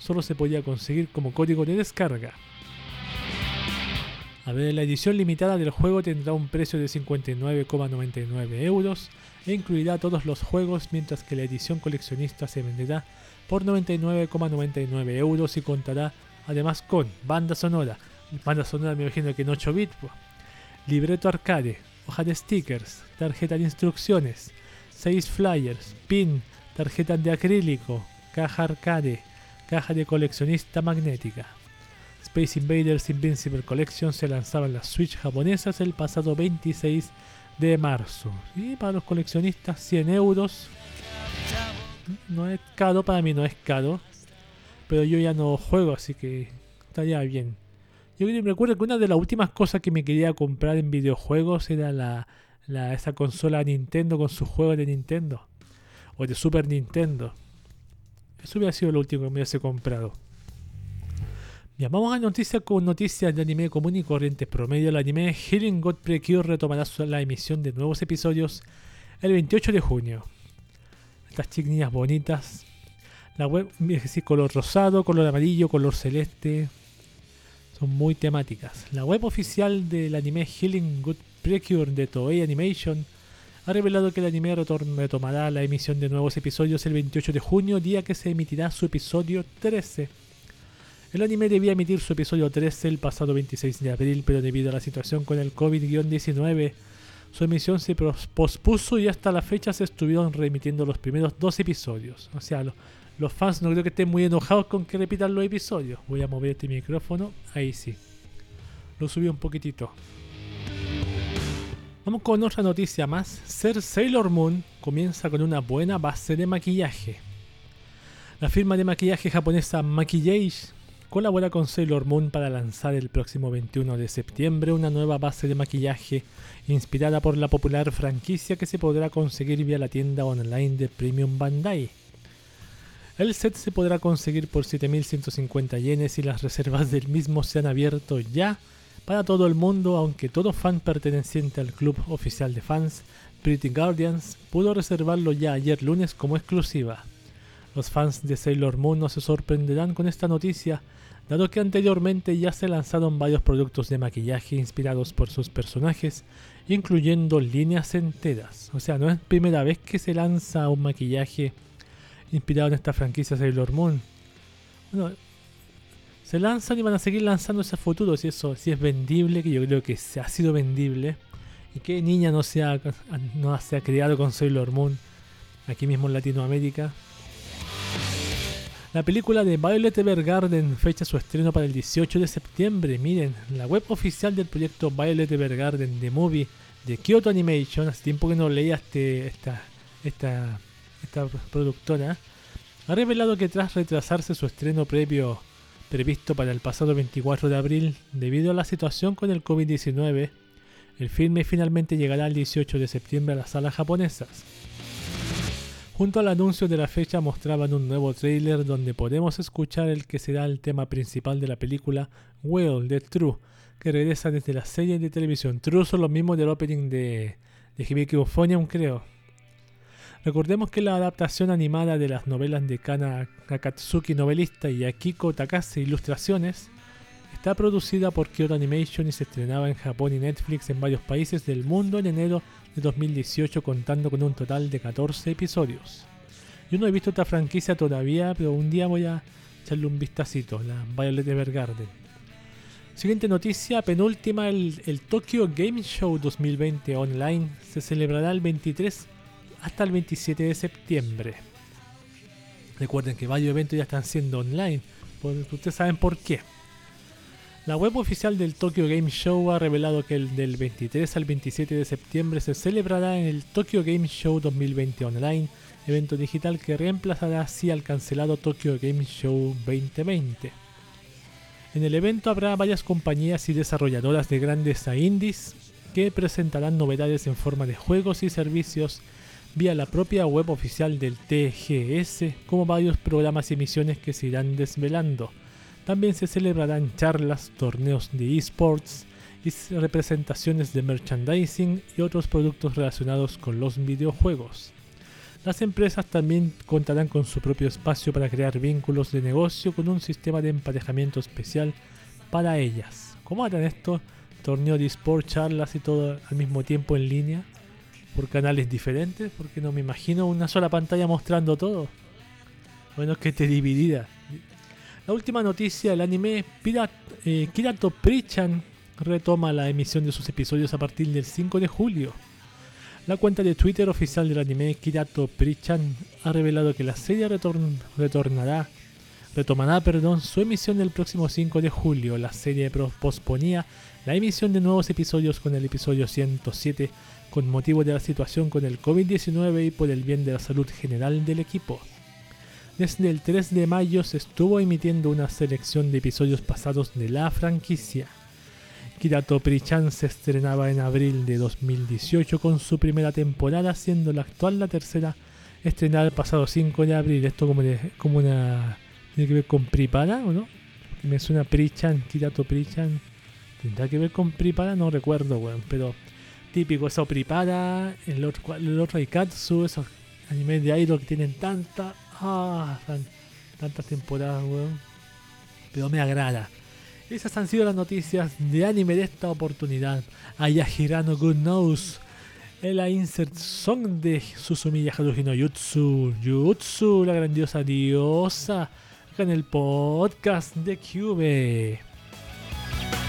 solo se podía conseguir como código de descarga. A ver, la edición limitada del juego tendrá un precio de 59,99 euros e incluirá todos los juegos, mientras que la edición coleccionista se venderá por 99,99 euros y contará además con banda sonora, banda sonora me imagino que en 8 bits, pues, libreto arcade, hoja de stickers, tarjeta de instrucciones, 6 flyers, pin, tarjetas de acrílico, caja arcade, caja de coleccionista magnética. Space Invaders Invincible Collection se lanzaba en las Switch japonesas el pasado 26 de marzo. Y para los coleccionistas 100 euros. No es caro, para mí no es caro. Pero yo ya no juego, así que estaría bien. Yo creo- recuerdo que una de las últimas cosas que me quería comprar en videojuegos era la- esa consola Nintendo con sus juegos de Nintendo. O de Super Nintendo. Eso hubiera sido lo último que me hubiese comprado. Vamos a noticias con noticias de anime común y corrientes promedio. El anime Healing God Precure retomará la emisión de nuevos episodios el 28 de junio. Estas chiquillas bonitas. La web, es decir, color rosado, color amarillo, color celeste. Son muy temáticas. La web oficial del anime Healing Good Precure de Toei Animation ha revelado que el anime retomará la emisión de nuevos episodios el 28 de junio, día que se emitirá su episodio 13. El anime debía emitir su episodio 13 el pasado 26 de abril, pero debido a la situación con el COVID-19, su emisión se pospuso y hasta la fecha se estuvieron remitiendo los primeros dos episodios. O sea, lo- los fans no creo que estén muy enojados con que repitan los episodios. Voy a mover este micrófono, ahí sí. Lo subí un poquitito. Vamos con otra noticia más. Ser Sailor Moon comienza con una buena base de maquillaje. La firma de maquillaje japonesa Maquillage colabora con Sailor Moon para lanzar el próximo 21 de septiembre una nueva base de maquillaje inspirada por la popular franquicia que se podrá conseguir vía la tienda online de Premium Bandai. El set se podrá conseguir por 7.150 yenes y las reservas del mismo se han abierto ya para todo el mundo, aunque todo fan perteneciente al club oficial de fans, Pretty Guardians, pudo reservarlo ya ayer lunes como exclusiva. Los fans de Sailor Moon no se sorprenderán con esta noticia, dado que anteriormente ya se lanzaron varios productos de maquillaje inspirados por sus personajes, incluyendo líneas enteras. O sea, no es primera vez que se lanza un maquillaje inspirado en esta franquicia Sailor Moon. Bueno, se lanzan y van a seguir lanzándose a futuro si eso si es vendible, que yo creo que se ha sido vendible. Y que niña no se no se ha creado con Sailor Moon aquí mismo en Latinoamérica. La película de Violet Evergarden fecha su estreno para el 18 de septiembre. Miren, la web oficial del proyecto Violet Evergarden The Movie de Kyoto Animation, hace tiempo que no leía este, esta, esta, esta productora, ha revelado que tras retrasarse su estreno previo previsto para el pasado 24 de abril, debido a la situación con el COVID-19, el filme finalmente llegará el 18 de septiembre a las salas japonesas. Junto al anuncio de la fecha mostraban un nuevo tráiler donde podemos escuchar el que será el tema principal de la película Will the True, que regresa desde la serie de televisión. True son los mismos del opening de, de Hibiki Euphonium, creo. Recordemos que la adaptación animada de las novelas de Kana Akatsuki, novelista, y Akiko Takase, ilustraciones, está producida por Kyoto Animation y se estrenaba en Japón y Netflix en varios países del mundo en enero de 2018, contando con un total de 14 episodios. Yo no he visto esta franquicia todavía, pero un día voy a echarle un vistacito, la Violet Evergarden. Siguiente noticia, penúltima, el, el Tokyo Game Show 2020 online se celebrará el 23 hasta el 27 de septiembre. Recuerden que varios eventos ya están siendo online, ustedes saben por qué. La web oficial del Tokyo Game Show ha revelado que el del 23 al 27 de septiembre se celebrará en el Tokyo Game Show 2020 Online, evento digital que reemplazará así al cancelado Tokyo Game Show 2020. En el evento habrá varias compañías y desarrolladoras de grandes a indies que presentarán novedades en forma de juegos y servicios vía la propia web oficial del TGS, como varios programas y misiones que se irán desvelando. También se celebrarán charlas, torneos de esports y representaciones de merchandising y otros productos relacionados con los videojuegos. Las empresas también contarán con su propio espacio para crear vínculos de negocio con un sistema de emparejamiento especial para ellas. ¿Cómo harán esto? Torneo de esports, charlas y todo al mismo tiempo en línea por canales diferentes, porque no me imagino una sola pantalla mostrando todo. Bueno, que esté dividida. La última noticia, el anime Pirat, eh, Kirato Prichan retoma la emisión de sus episodios a partir del 5 de julio. La cuenta de Twitter oficial del anime Kirato Prichan ha revelado que la serie retorn- retornará, retomará perdón, su emisión el próximo 5 de julio. La serie posponía la emisión de nuevos episodios con el episodio 107 con motivo de la situación con el COVID-19 y por el bien de la salud general del equipo. Desde el 3 de mayo se estuvo emitiendo una selección de episodios pasados de la franquicia. Kirato Prichan se estrenaba en abril de 2018 con su primera temporada, siendo la actual la tercera estrenada el pasado 5 de abril. Esto como, de- como una... ¿Tiene que ver con Pripara o no? Me suena Prichan, Kirato Prichan. ¿Tendrá que ver con Pripara? No recuerdo, weón, pero típico eso Pripara, el otro, el otro Aikatsu, esos animes de idol que tienen tanta, ah, tan- tantas temporadas, weón. Pero me agrada. Esas han sido las noticias de anime de esta oportunidad. Ayahirano Good Knows. La insert song de Susumiya Haruhi no Jutsu. Jutsu, la grandiosa diosa. Acá en el podcast de Cube.「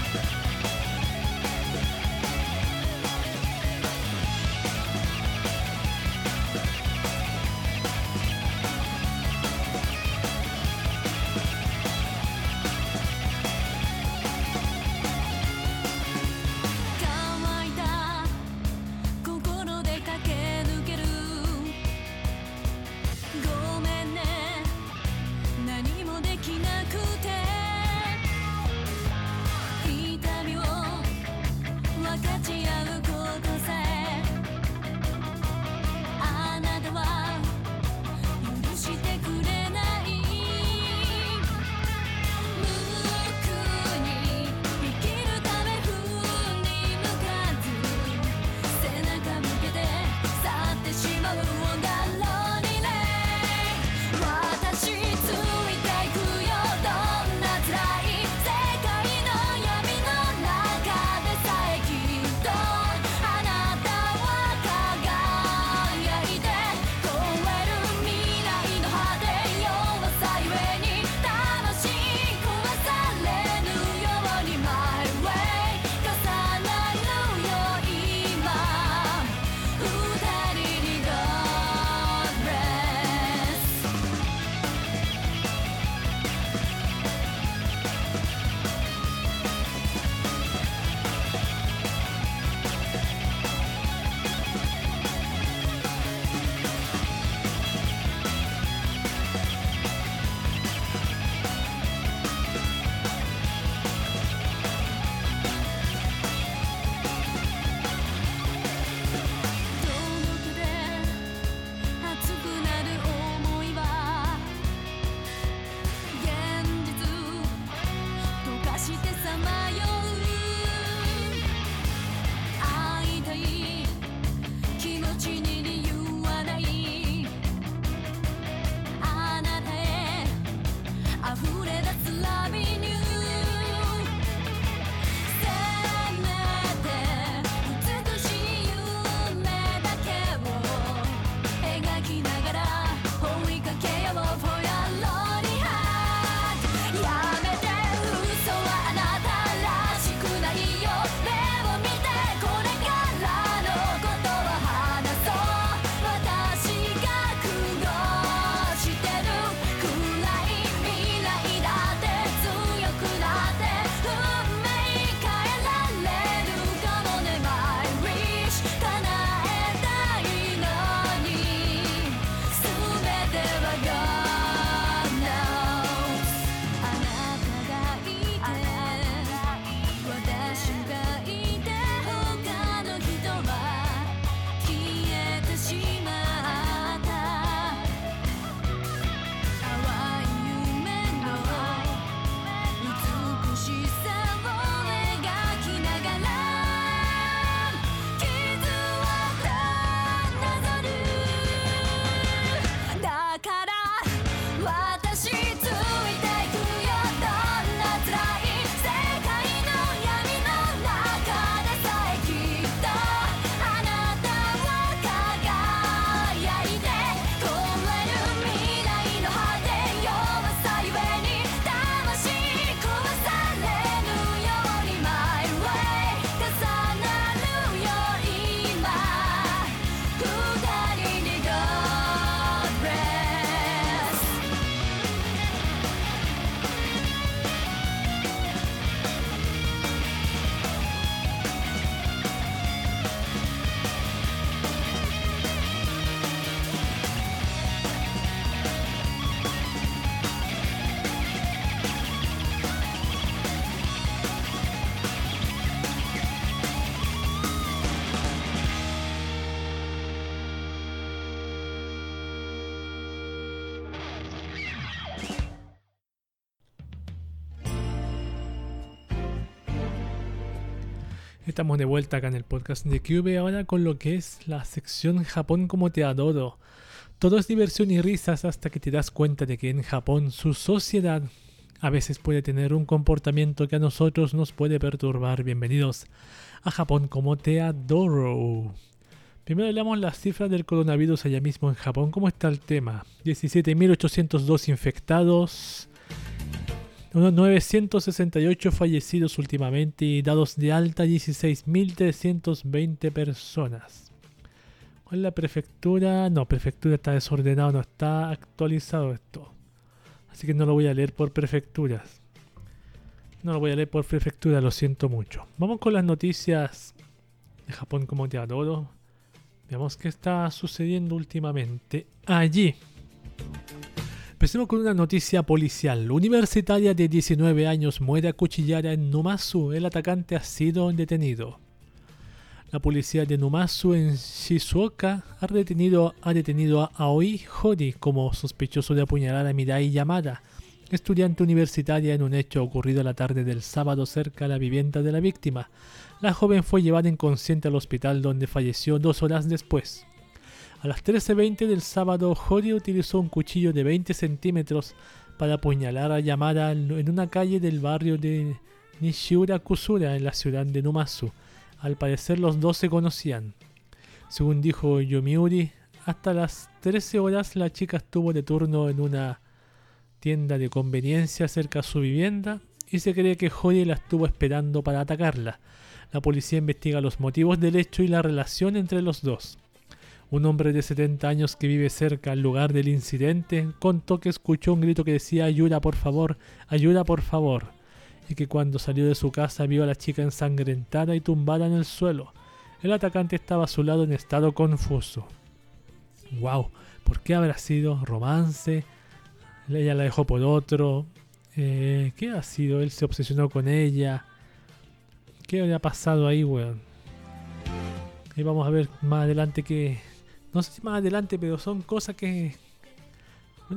Estamos de vuelta acá en el podcast de Cube ahora con lo que es la sección Japón como te adoro. Todo es diversión y risas hasta que te das cuenta de que en Japón su sociedad a veces puede tener un comportamiento que a nosotros nos puede perturbar. Bienvenidos a Japón como te adoro. Primero hablamos las cifras del coronavirus allá mismo en Japón. ¿Cómo está el tema? 17.802 infectados, unos 968 fallecidos últimamente y dados de alta 16.320 personas. ¿Cuál es la prefectura? No, prefectura está desordenado, no está actualizado esto. Así que no lo voy a leer por prefecturas. No lo voy a leer por prefectura, lo siento mucho. Vamos con las noticias de Japón como te adoro. Veamos qué está sucediendo últimamente allí. Empecemos con una noticia policial. Universitaria de 19 años muere acuchillada en Numazu. El atacante ha sido detenido. La policía de Numazu en Shizuoka ha detenido, ha detenido a Aoi Hori como sospechoso de apuñalar a Mirai Yamada, estudiante universitaria en un hecho ocurrido la tarde del sábado cerca de la vivienda de la víctima. La joven fue llevada inconsciente al hospital donde falleció dos horas después. A las 13.20 del sábado, Hori utilizó un cuchillo de 20 centímetros para apuñalar a Yamada en una calle del barrio de Nishiura Kusura en la ciudad de Numazu. Al parecer los dos se conocían. Según dijo Yomiuri, hasta las 13 horas la chica estuvo de turno en una tienda de conveniencia cerca de su vivienda y se cree que Hori la estuvo esperando para atacarla. La policía investiga los motivos del hecho y la relación entre los dos. Un hombre de 70 años que vive cerca al lugar del incidente contó que escuchó un grito que decía ayuda por favor, ayuda por favor, y que cuando salió de su casa vio a la chica ensangrentada y tumbada en el suelo. El atacante estaba a su lado en estado confuso. Wow, ¿por qué habrá sido romance? Ella la dejó por otro. Eh, ¿Qué ha sido? Él se obsesionó con ella. ¿Qué había pasado ahí, weón? Y vamos a ver más adelante que... No sé si más adelante, pero son cosas que...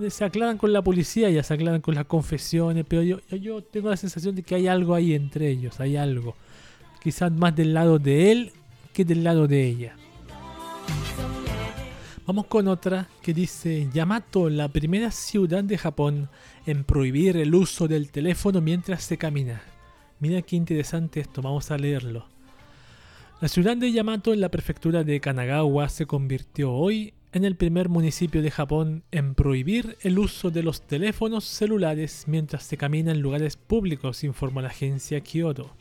Se aclaran con la policía, ya se aclaran con las confesiones, pero yo, yo, tengo la sensación de que hay algo ahí entre ellos, hay algo. Quizás más del lado de él que del lado de ella. Vamos con otra que dice Yamato, la primera ciudad de Japón en prohibir el uso del teléfono mientras se camina. Mira qué interesante esto, vamos a leerlo. La ciudad de Yamato en la prefectura de Kanagawa se convirtió hoy en el primer municipio de Japón en prohibir el uso de los teléfonos celulares mientras se camina en lugares públicos, informó la agencia Kyoto.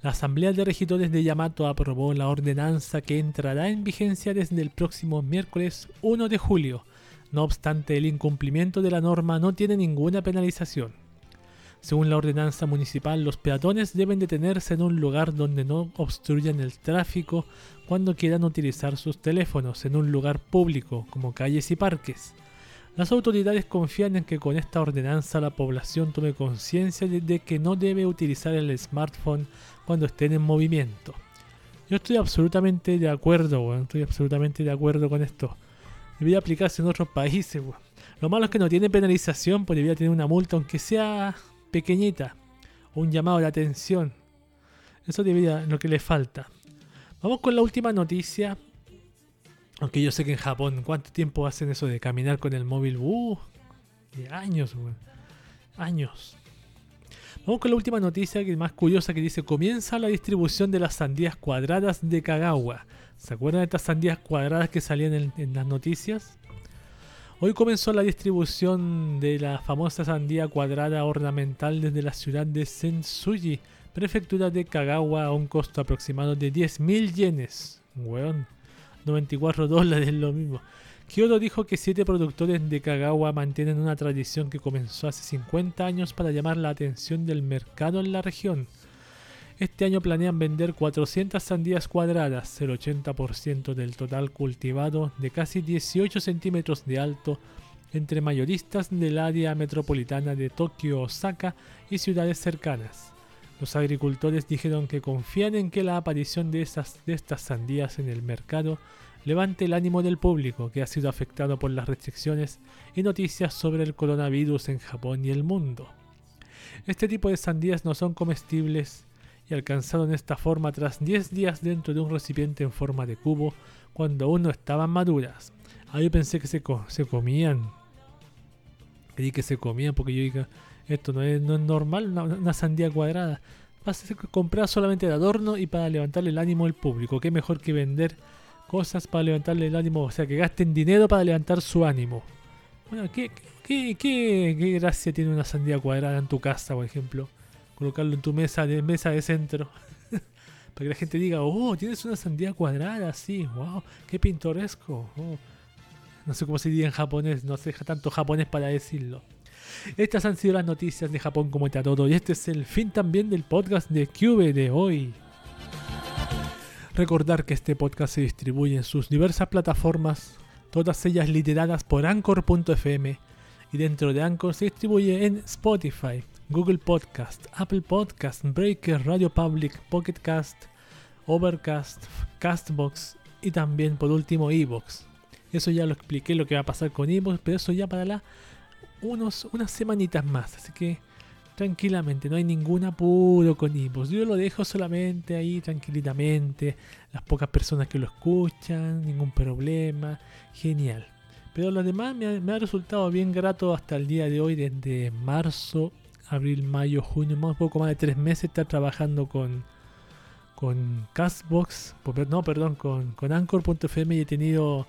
La Asamblea de Regidores de Yamato aprobó la ordenanza que entrará en vigencia desde el próximo miércoles 1 de julio. No obstante, el incumplimiento de la norma no tiene ninguna penalización. Según la ordenanza municipal, los peatones deben detenerse en un lugar donde no obstruyan el tráfico cuando quieran utilizar sus teléfonos en un lugar público, como calles y parques. Las autoridades confían en que con esta ordenanza la población tome conciencia de, que no debe utilizar el smartphone cuando estén en movimiento. Yo estoy absolutamente de acuerdo. Estoy absolutamente de acuerdo con esto. Debería aplicarse en otros países. Lo malo es que no tiene penalización, pues debería tener una multa, aunque sea pequeñita. Un llamado de atención. Eso debería lo que le falta. Vamos con la última noticia. Aunque yo sé que en Japón, ¿cuánto tiempo hacen eso de caminar con el móvil? Uh, años. Años. Vamos con la última noticia que más curiosa que dice comienza la distribución de las sandías cuadradas de Kagawa. ¿Se acuerdan de estas sandías cuadradas que salían en las noticias? Hoy comenzó la distribución de la famosa sandía cuadrada ornamental desde la ciudad de Sensuji, prefectura de Kagawa, a un costo aproximado de 10.000 yenes. Weón, 94 dólares lo mismo. Kyoto dijo que siete productores de Kagawa mantienen una tradición que comenzó hace 50 años para llamar la atención del mercado en la región. Este año planean vender 400 sandías cuadradas, el 80% del total cultivado de casi 18 centímetros de alto entre mayoristas del área metropolitana de Tokio, Osaka y ciudades cercanas. Los agricultores dijeron que confían en que la aparición de, esas, de estas sandías en el mercado levante el ánimo del público que ha sido afectado por las restricciones y noticias sobre el coronavirus en Japón y el mundo. Este tipo de sandías no son comestibles y alcanzaron esta forma tras 10 días dentro de un recipiente en forma de cubo cuando aún no estaban maduras. Ahí pensé que se, co- se comían. Creí que se comían porque yo dije, esto no es, no es normal, una, sandía cuadrada. Va a comprar solamente de adorno y para levantarle el ánimo al público. Qué mejor que vender cosas para levantarle el ánimo, o sea, que gasten dinero para levantar su ánimo. Bueno, ¿qué, qué, qué, qué gracia tiene una sandía cuadrada en tu casa, por ejemplo? Colocarlo en tu mesa de, mesa de centro. para que la gente diga, oh, tienes una sandía cuadrada, sí, wow, qué pintoresco. oh". No sé cómo se diría en japonés, no sé tanto japonés para decirlo. Estas han sido las noticias de Japón como está todo y este es el fin también del podcast de Cube de hoy. Recordar que este podcast se distribuye en sus diversas plataformas, todas ellas lideradas por Anchor.fm y dentro de Anchor se distribuye en Spotify, Google Podcast, Apple Podcast, Breaker, Radio Public, Pocket Cast, Overcast, Castbox y también por último Evox. Eso ya lo expliqué lo que va a pasar con Evox, pero eso ya para unos, unas semanitas más, así que tranquilamente, no hay ningún apuro con Evox. Yo lo dejo solamente ahí tranquilamente, las pocas personas que lo escuchan, ningún problema, genial. Pero lo demás me ha resultado bien grato hasta el día de hoy, desde marzo, abril, mayo, junio, más poco más de tres meses estar trabajando con con Castbox, no, perdón, con, con Anchor.fm y he tenido,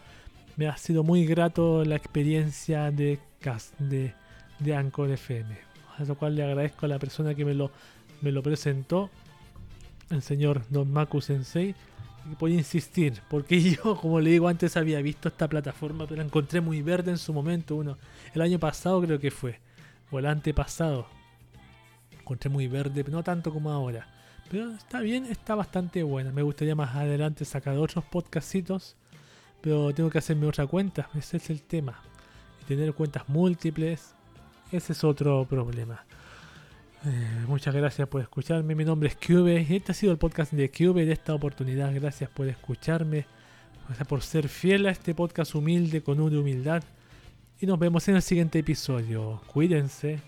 me ha sido muy grato la experiencia de, Cast, de, de Anchor FM. A lo cual le agradezco a la persona que me lo, me lo presentó, el señor Don Maku Sensei, por insistir, porque yo, como le digo antes, había visto esta plataforma, pero la encontré muy verde en su momento. Uno, el año pasado creo que fue, o el antepasado. Encontré muy verde, no tanto como ahora. Pero está bien, está bastante buena. Me gustaría más adelante sacar otros podcastitos. Pero tengo que hacerme otra cuenta. Ese es el tema. Y tener cuentas múltiples. Ese es otro problema. Eh, muchas gracias por escucharme. Mi nombre es Cube. Y este ha sido el podcast de Cube de esta oportunidad. Gracias por escucharme. Gracias por ser fiel a este podcast humilde con una humildad. Y nos vemos en el siguiente episodio. Cuídense.